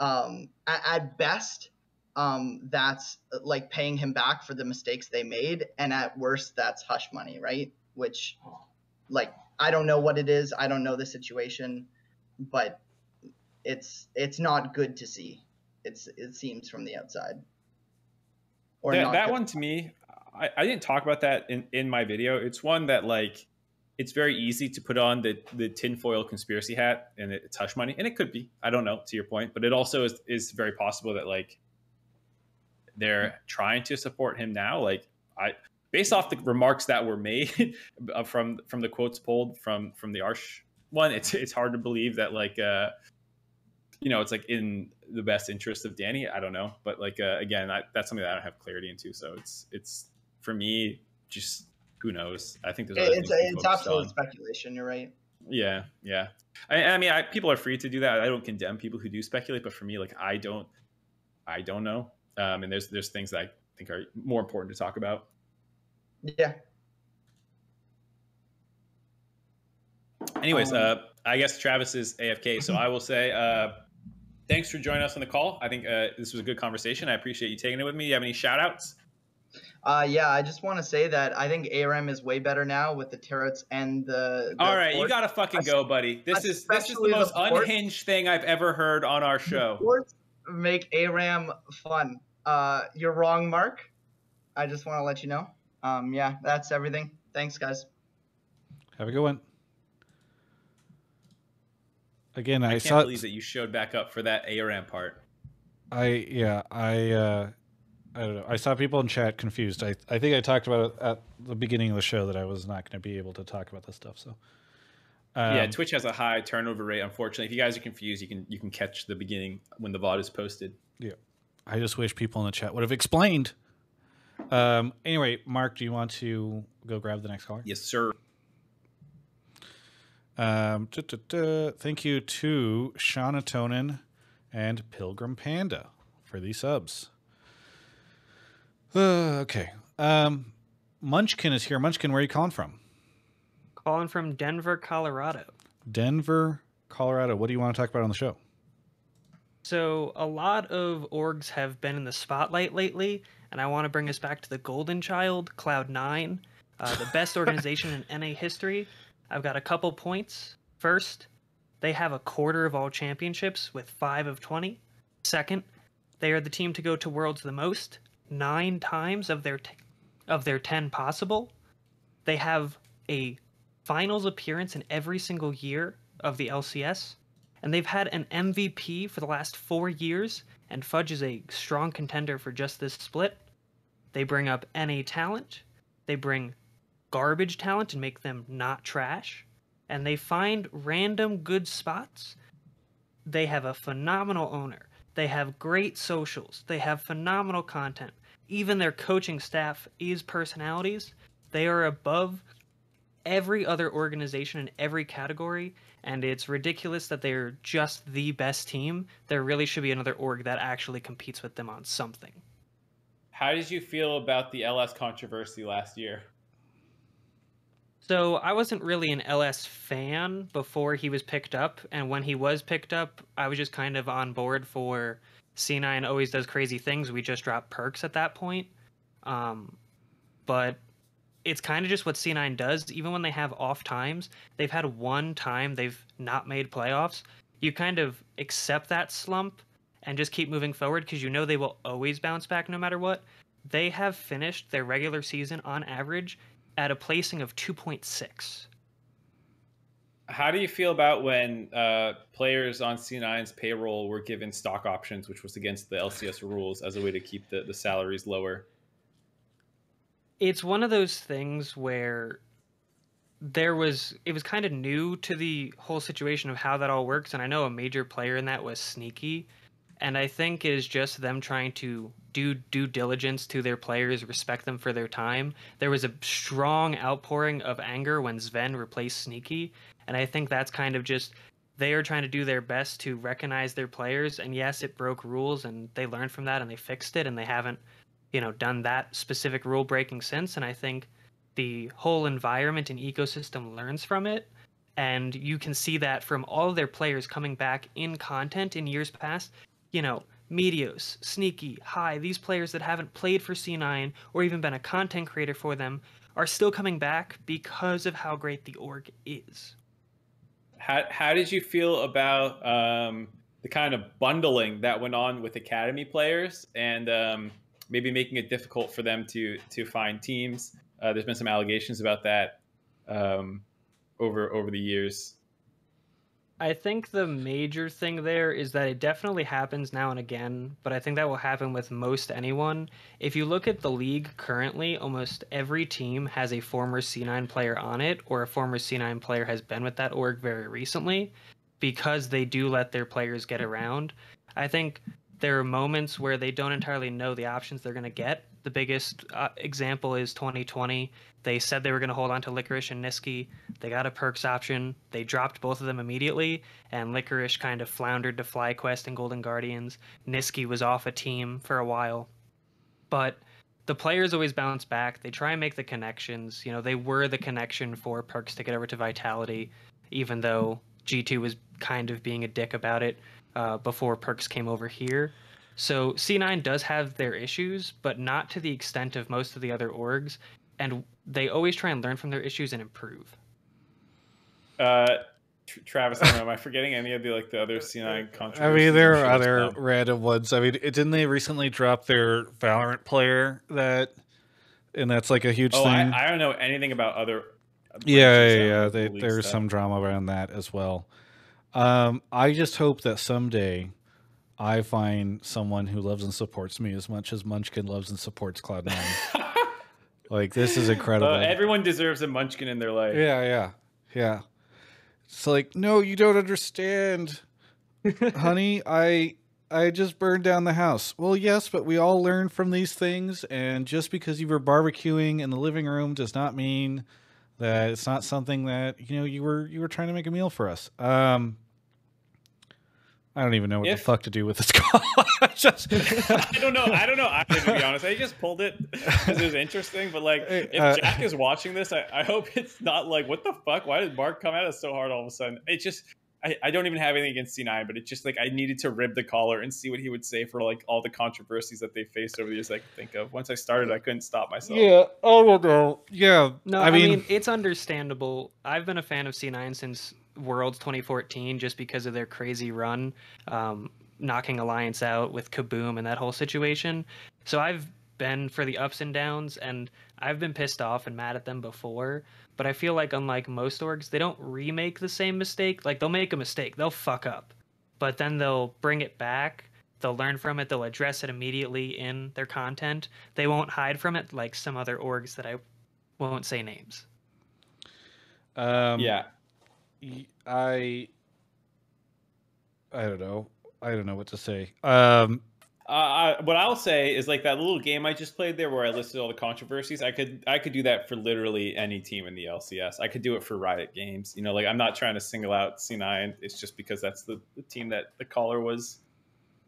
um, at, at best um, that's like paying him back for the mistakes they made, and at worst that's hush money, right? Which, like, I don't know what it is, I don't know the situation, but it's it's not good to see. It's it seems from the outside. Or that, not that one to me, I, I didn't talk about that in, in my video. It's one that like it's very easy to put on the the tinfoil conspiracy hat and it's hush money, and it could be. I don't know to your point, but it also is is very possible that like they're trying to support him now. Like I, based off the remarks that were made (laughs) from from the quotes pulled from from the Arsh one, it's it's hard to believe that like uh you know it's like in the best interest of Danny. I don't know, but like uh, again, I, that's something that I don't have clarity into. So it's it's for me just who knows. I think there's it's things to be it's absolute on. speculation. You're right. Yeah, yeah. I, I mean, I, people are free to do that. I don't condemn people who do speculate, but for me, like I don't, I don't know. Um, and there's there's things that I think are more important to talk about. Yeah. Anyways, Um, uh, I guess Travis is AFK, so I will say uh, thanks for joining us on the call. I think uh, this was a good conversation. I appreciate you taking it with me. You have any shout outs? Uh, yeah, I just want to say that I think ARAM is way better now with the turrets and the. the All right, you gotta fucking go, buddy. This is this is the the most port. unhinged thing I've ever heard on our show. Ports make ARAM fun. Uh, you're wrong, Mark. I just want to let you know. Um, yeah, that's everything. Thanks, guys. Have a good one. Again, I, I can't saw. believe that you showed back up for that ARAM part. I yeah I uh, I don't know. I saw people in chat confused. I I think I talked about it at the beginning of the show that I was not going to be able to talk about this stuff. So um, yeah, Twitch has a high turnover rate. Unfortunately, if you guys are confused, you can you can catch the beginning when the VOD is posted. Yeah, I just wish people in the chat would have explained. Um. Anyway, Mark, do you want to go grab the next caller? Yes, sir. Um, duh, duh, duh. Thank you to Shauna Tonin and Pilgrim Panda for these subs. Uh, okay. Um, Munchkin is here. Munchkin, where are you calling from? Calling from Denver, Colorado. Denver, Colorado. What do you want to talk about on the show? So, a lot of orgs have been in the spotlight lately, and I want to bring us back to the Golden Child, Cloud9, uh, the best (laughs) organization in NA history. I've got a couple points. First, they have a quarter of all championships with 5 of 20. Second, they are the team to go to Worlds the most, 9 times of their t- of their 10 possible. They have a finals appearance in every single year of the LCS and they've had an MVP for the last four years, and Fudge is a strong contender for just this split. They bring up NA talent, they bring garbage talent and make them not trash, and they find random good spots. They have a phenomenal owner. They have great socials. They have phenomenal content. Even their coaching staff is personalities. They are above every other organization in every category, and it's ridiculous that they're just the best team. There really should be another org that actually competes with them on something. How did you feel about the LS controversy last year? So I wasn't really an LS fan before he was picked up, and when he was picked up, I was just kind of on board for C9 always does crazy things. We just dropped Perkz at that point. Um, but it's kind of just what C9 does. Even when they have off times, they've had one time they've not made playoffs. You kind of accept that slump and just keep moving forward because you know they will always bounce back no matter what. They have finished their regular season on average at a placing of 2.6. how do you feel about when uh, players on C9's payroll were given stock options, which was against the LCS rules, as a way to keep the, the salaries lower? It's one of those things where there was it was kind of new to the whole situation of how that all works, and I know a major player in that was Sneaky, and I think it is just them trying to do due diligence to their players, respect them for their time. There was a strong outpouring of anger when Zven replaced Sneaky, and I think that's kind of just they are trying to do their best to recognize their players. And yes, it broke rules, and they learned from that and they fixed it, and they haven't, you know, done that specific rule breaking since. And I think the whole environment and ecosystem learns from it. And you can see that from all of their players coming back in content in years past. You know, Meteos, Sneaky, Hai, these players that haven't played for C9 or even been a content creator for them are still coming back because of how great the org is. How, how did you feel about um, the kind of bundling that went on with academy players and um, maybe making it difficult for them to to find teams? Uh, there's been some allegations about that um, over over the years. I think the major thing there is that it definitely happens now and again, but I think that will happen with most anyone. If you look at the league currently, almost every team has a former C9 player on it, or a former C9 player has been with that org very recently, because they do let their players get around. I think there are moments where they don't entirely know the options they're going to get. The biggest uh, example is 2020. They said they were going to hold on to Licorice and Nisqy. They got a Perkz option. They dropped both of them immediately, and Licorice kind of floundered to FlyQuest and Golden Guardians. Nisqy was off a team for a while. But the players always bounce back. They try and make the connections. You know, they were the connection for Perkz to get over to Vitality, even though G2 was kind of being a dick about it uh, before Perkz came over here. So C9 does have their issues, but not to the extent of most of the other orgs, and they always try and learn from their issues and improve. Uh, Travis, I don't know, am I forgetting any of the like the other C9 controversies? (laughs) I mean, there are other random ones. I mean, it, didn't they recently drop their Valorant player that, and that's like a huge oh, thing. I, I, don't know anything about other. Yeah, yeah, yeah. They, there's stuff. some drama around that as well. Um, I just hope that someday I find someone who loves and supports me as much as Munchkin loves and supports Cloud9. (laughs) like this is incredible. Uh, everyone deserves a Munchkin in their life. Yeah, yeah, yeah. It's like, no, you don't understand, (laughs) honey. I I just burned down the house. Well, yes, but we all learn from these things, and just because you were barbecuing in the living room does not mean that it's not something that you know you were you were trying to make a meal for us. Um, I don't even know what if, the fuck to do with this (laughs) call. I just I don't know. I don't know. I, to be honest, I just pulled it because it was interesting. But like, if uh, Jack is watching this, I, I hope it's not like, what the fuck? Why did Mark come at us so hard all of a sudden? It just I, I don't even have anything against C9, but it's just like I needed to rib the collar and see what he would say for like all the controversies that they faced over the years I could think of. Once I started, I couldn't stop myself. Yeah. Oh no. Yeah. No, I, I mean, mean, it's understandable. I've been a fan of C9 since Worlds 2014 just because of their crazy run, um, knocking Alliance out with KaBuM and that whole situation. So I've been for the ups and downs, and I've been pissed off and mad at them before. But I feel like, unlike most orgs, they don't remake the same mistake. Like, they'll make a mistake, they'll fuck up, but then they'll bring it back. They'll learn from it. They'll address it immediately in their content. They won't hide from it like some other orgs that I won't say names. Um, yeah, I I don't know. I don't know what to say. Um, uh, what I'll say is like that little game I just played there, where I listed all the controversies. I could I could do that for literally any team in the LCS. I could do it for Riot Games. You know, like I'm not trying to single out C9. It's just because that's the, the team that the caller was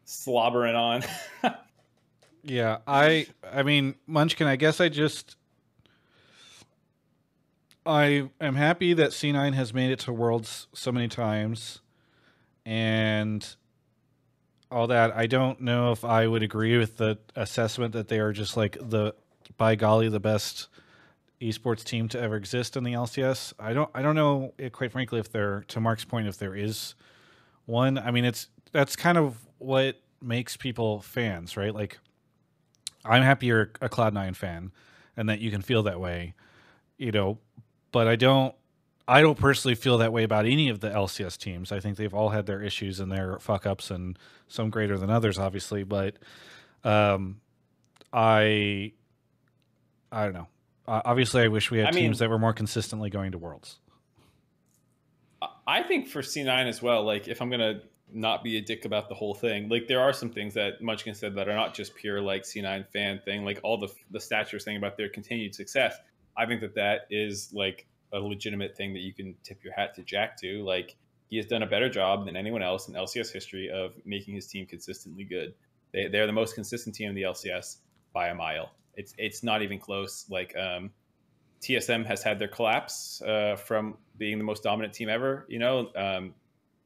slobbering on. (laughs) yeah, I I mean Munchkin. I guess I just I am happy that C9 has made it to Worlds so many times and all that. I don't know if I would agree with the assessment that they are just like the by golly the best esports team to ever exist in the LCS. I don't I don't know eh, quite frankly if there to Mark's point if there is one. I mean it's that's kind of what makes people fans, right? Like I'm happy you're a Cloud9 fan and that you can feel that way. You know, but I don't I don't personally feel that way about any of the LCS teams. I think they've all had their issues and their fuck ups, and some greater than others, obviously. But um, I, I don't know. Uh, obviously, I wish we had I teams mean- that were more consistently going to Worlds. I think for C9 as well, like if I'm gonna not be a dick about the whole thing, like there are some things that Munchkin said that are not just pure like C9 fan thing, like all the the stats you're saying about their continued success. I think that that is like a legitimate thing that you can tip your hat to Jack to. Like he has done a better job than anyone else in LCS history of making his team consistently good. They they're the most consistent team in the LCS by a mile. It's it's not even close. Like um, TSM has had their collapse uh, from being the most dominant team ever. You know, um,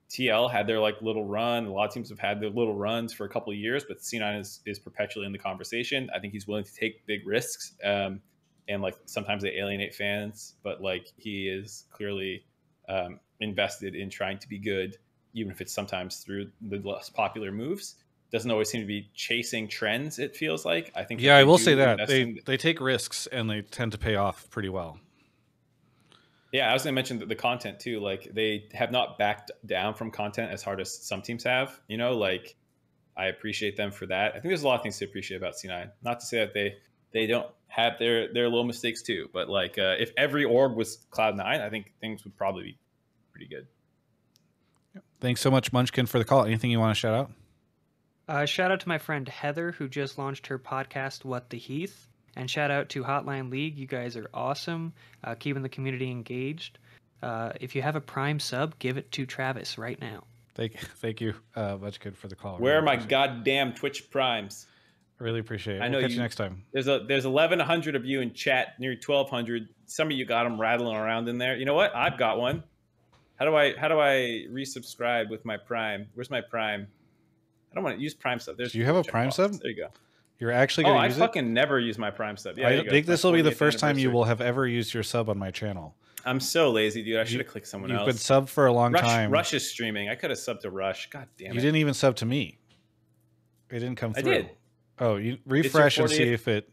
TL had their like little run. A lot of teams have had their little runs for a couple of years, but C9 is is perpetually in the conversation. I think he's willing to take big risks, um, and like sometimes they alienate fans, but like he is clearly um, invested in trying to be good, even if it's sometimes through the less popular moves. Doesn't always seem to be chasing trends. It feels like I think. Yeah, I will say that they in- they take risks and they tend to pay off pretty well. Yeah, I was going to mention the, the content too. Like they have not backed down from content as hard as some teams have. You know, like I appreciate them for that. I think there's a lot of things to appreciate about C9. Not to say that they they don't have their their little mistakes too, but like uh, if every org was Cloud Nine, I think things would probably be pretty good. Thanks so much, Munchkin, for the call. Anything you want to shout out? Uh, shout out to my friend Heather, who just launched her podcast, What the Heath. And shout out to Hotline League. You guys are awesome, uh, keeping the community engaged. Uh, if you have a Prime sub, give it to Travis right now. Thank (laughs) thank you, uh, Munchkin, for the call. Where are my goddamn Twitch primes? It. Really appreciate it. I We'll know catch you- you next time. There's a there's 1100 of you in chat, near 1200. Some of you got them rattling around in there. You know what? I've got one. How do I how do I resubscribe with my Prime? Where's my Prime? I don't want to use Prime sub. There's Do you have a Prime sub? There you go. You're actually Oh, going to I use fucking never use my Prime sub. Yeah, I there you go. think this will be the first time you will have ever used your sub on my channel. I'm so lazy, dude. I should have clicked someone You've else. been sub for a long Rush, time. Rush is streaming. I could have subbed to Rush. God damn it. you didn't even sub to me. It didn't come through. I did. Oh, you refresh and see if it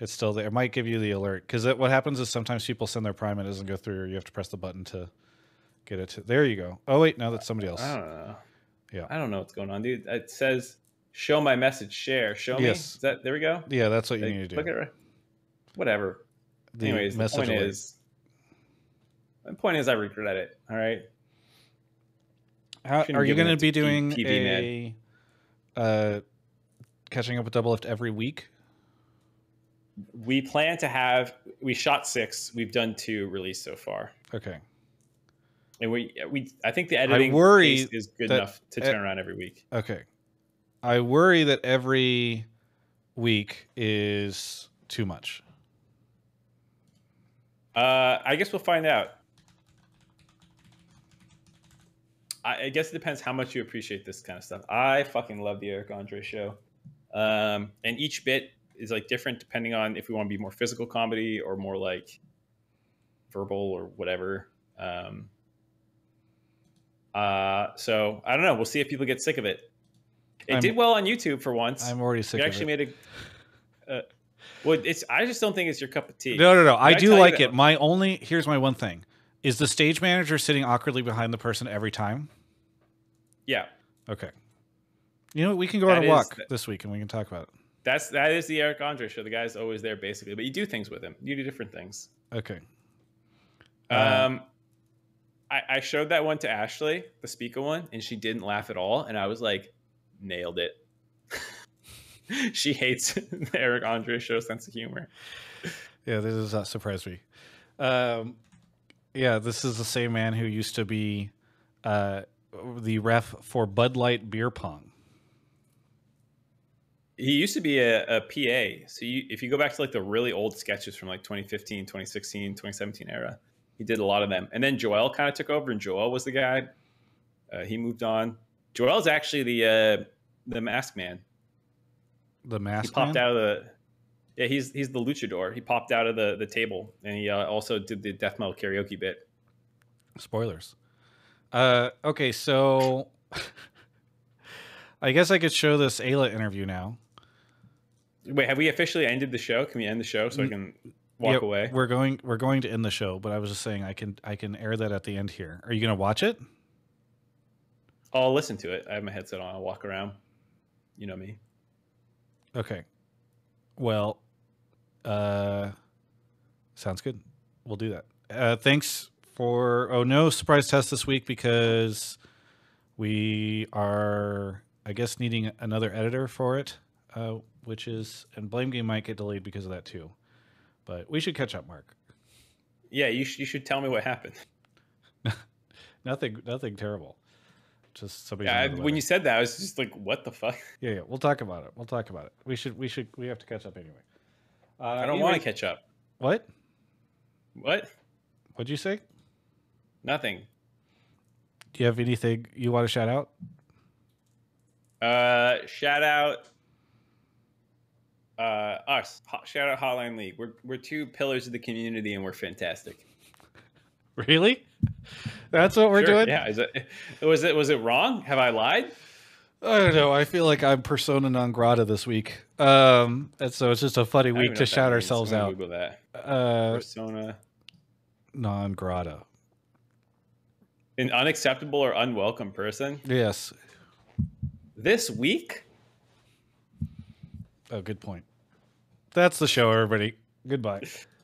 it's still there. It might give you the alert because what happens is sometimes people send their Prime and it doesn't go through, or you have to press the button to get it. to There you go. Oh wait, no, that's somebody else. I don't know. Yeah. I don't know what's going on, dude. It says show my message, share, show me. Yes. Is that there we go? Yeah, that's what you need to do. Look at it. Whatever. The Anyways, the point alert. is, the point is, I regret it. All right. How, are you going to be doing PV a uh, catching up with Doublelift every week? We plan to have. We shot six. We've done two released so far, Okay. and we we. I think the editing worry pace is good enough to turn around every week. Okay. I worry that every week is too much. Uh, I guess we'll find out. I, I guess it depends how much you appreciate this kind of stuff. I fucking love the Eric Andre show, um, and each bit is like different depending on if we want to be more physical comedy or more like verbal or whatever. Um, uh, so I don't know. We'll see if people get sick of it. It I'm- did well on YouTube for once. I'm already sick we of actually it. made a. Uh, well, it's. I just don't think it's your cup of tea. No, no, no. I Did I do like it. My only here's my one thing: is the stage manager sitting awkwardly behind the person every time? Yeah, Okay. You know? We can go on That a is walk this week and we can talk about it. that's that is the Eric Andre show. The guy's always there basically, but you do things with him. You do different things. Okay. Uh, Um, I, I showed that one to Ashley, the speaker one, and she didn't laugh at all. And I was like, nailed it. (laughs) she hates (laughs) the Eric Andre show sense of humor. Yeah, this does not surprise me. Um, yeah, this is the same man who used to be uh, the ref for Bud Light beer pong. He used to be a, a PA. So you, if you go back to like the really old sketches from like 2015, 2016, 2017 era, he did a lot of them. And then Joel kind of took over, and Joel was the guy. Uh, he moved on. Joel's actually the uh, the mask man. The mask man. he popped man? out of the yeah he's he's the luchador he popped out of the the table and he uh, also did the death metal karaoke bit Spoilers. Uh, okay, so (laughs) I guess I could show this Eyla interview now. Wait have we officially ended the show can we end the show so i can walk Yeah, away. We're going we're going to end the show, but I was just saying I can I can air that at the end here. Are you gonna watch it? I'll listen to it. I have my headset on. I'll walk around. You know me. Okay. Well, uh, sounds good. We'll do that. Uh, thanks for. Oh no, surprise test this week because we are, I guess, needing another editor for it. Uh, which is, and blame game might get delayed because of that too. But we should catch up, Mark. Yeah, you, sh- you should tell me what happened. (laughs) (laughs) Nothing, nothing terrible. Just somebody. Yeah, I, when you said that, I was just like, "What the fuck?" (laughs) Yeah, yeah. We'll talk about it. We'll talk about it. We should. We should. We have to catch up anyway. Uh, I don't want to catch up. What? What? What'd you say? Nothing. Do you have anything you want to shout out? Uh, shout out uh, us. Shout out Hotline League. We're we're two pillars of the community, and we're fantastic. Really? That's what we're Sure, doing? Yeah. Is it was it was it wrong? Have I lied? I don't know. I feel like I'm persona non grata this week. Um, and so it's just a funny week to shout ourselves out. Google that. Uh, Persona. non grata. An unacceptable or unwelcome person. Yes. This week? Oh, good point. That's the show, everybody. Goodbye. (laughs)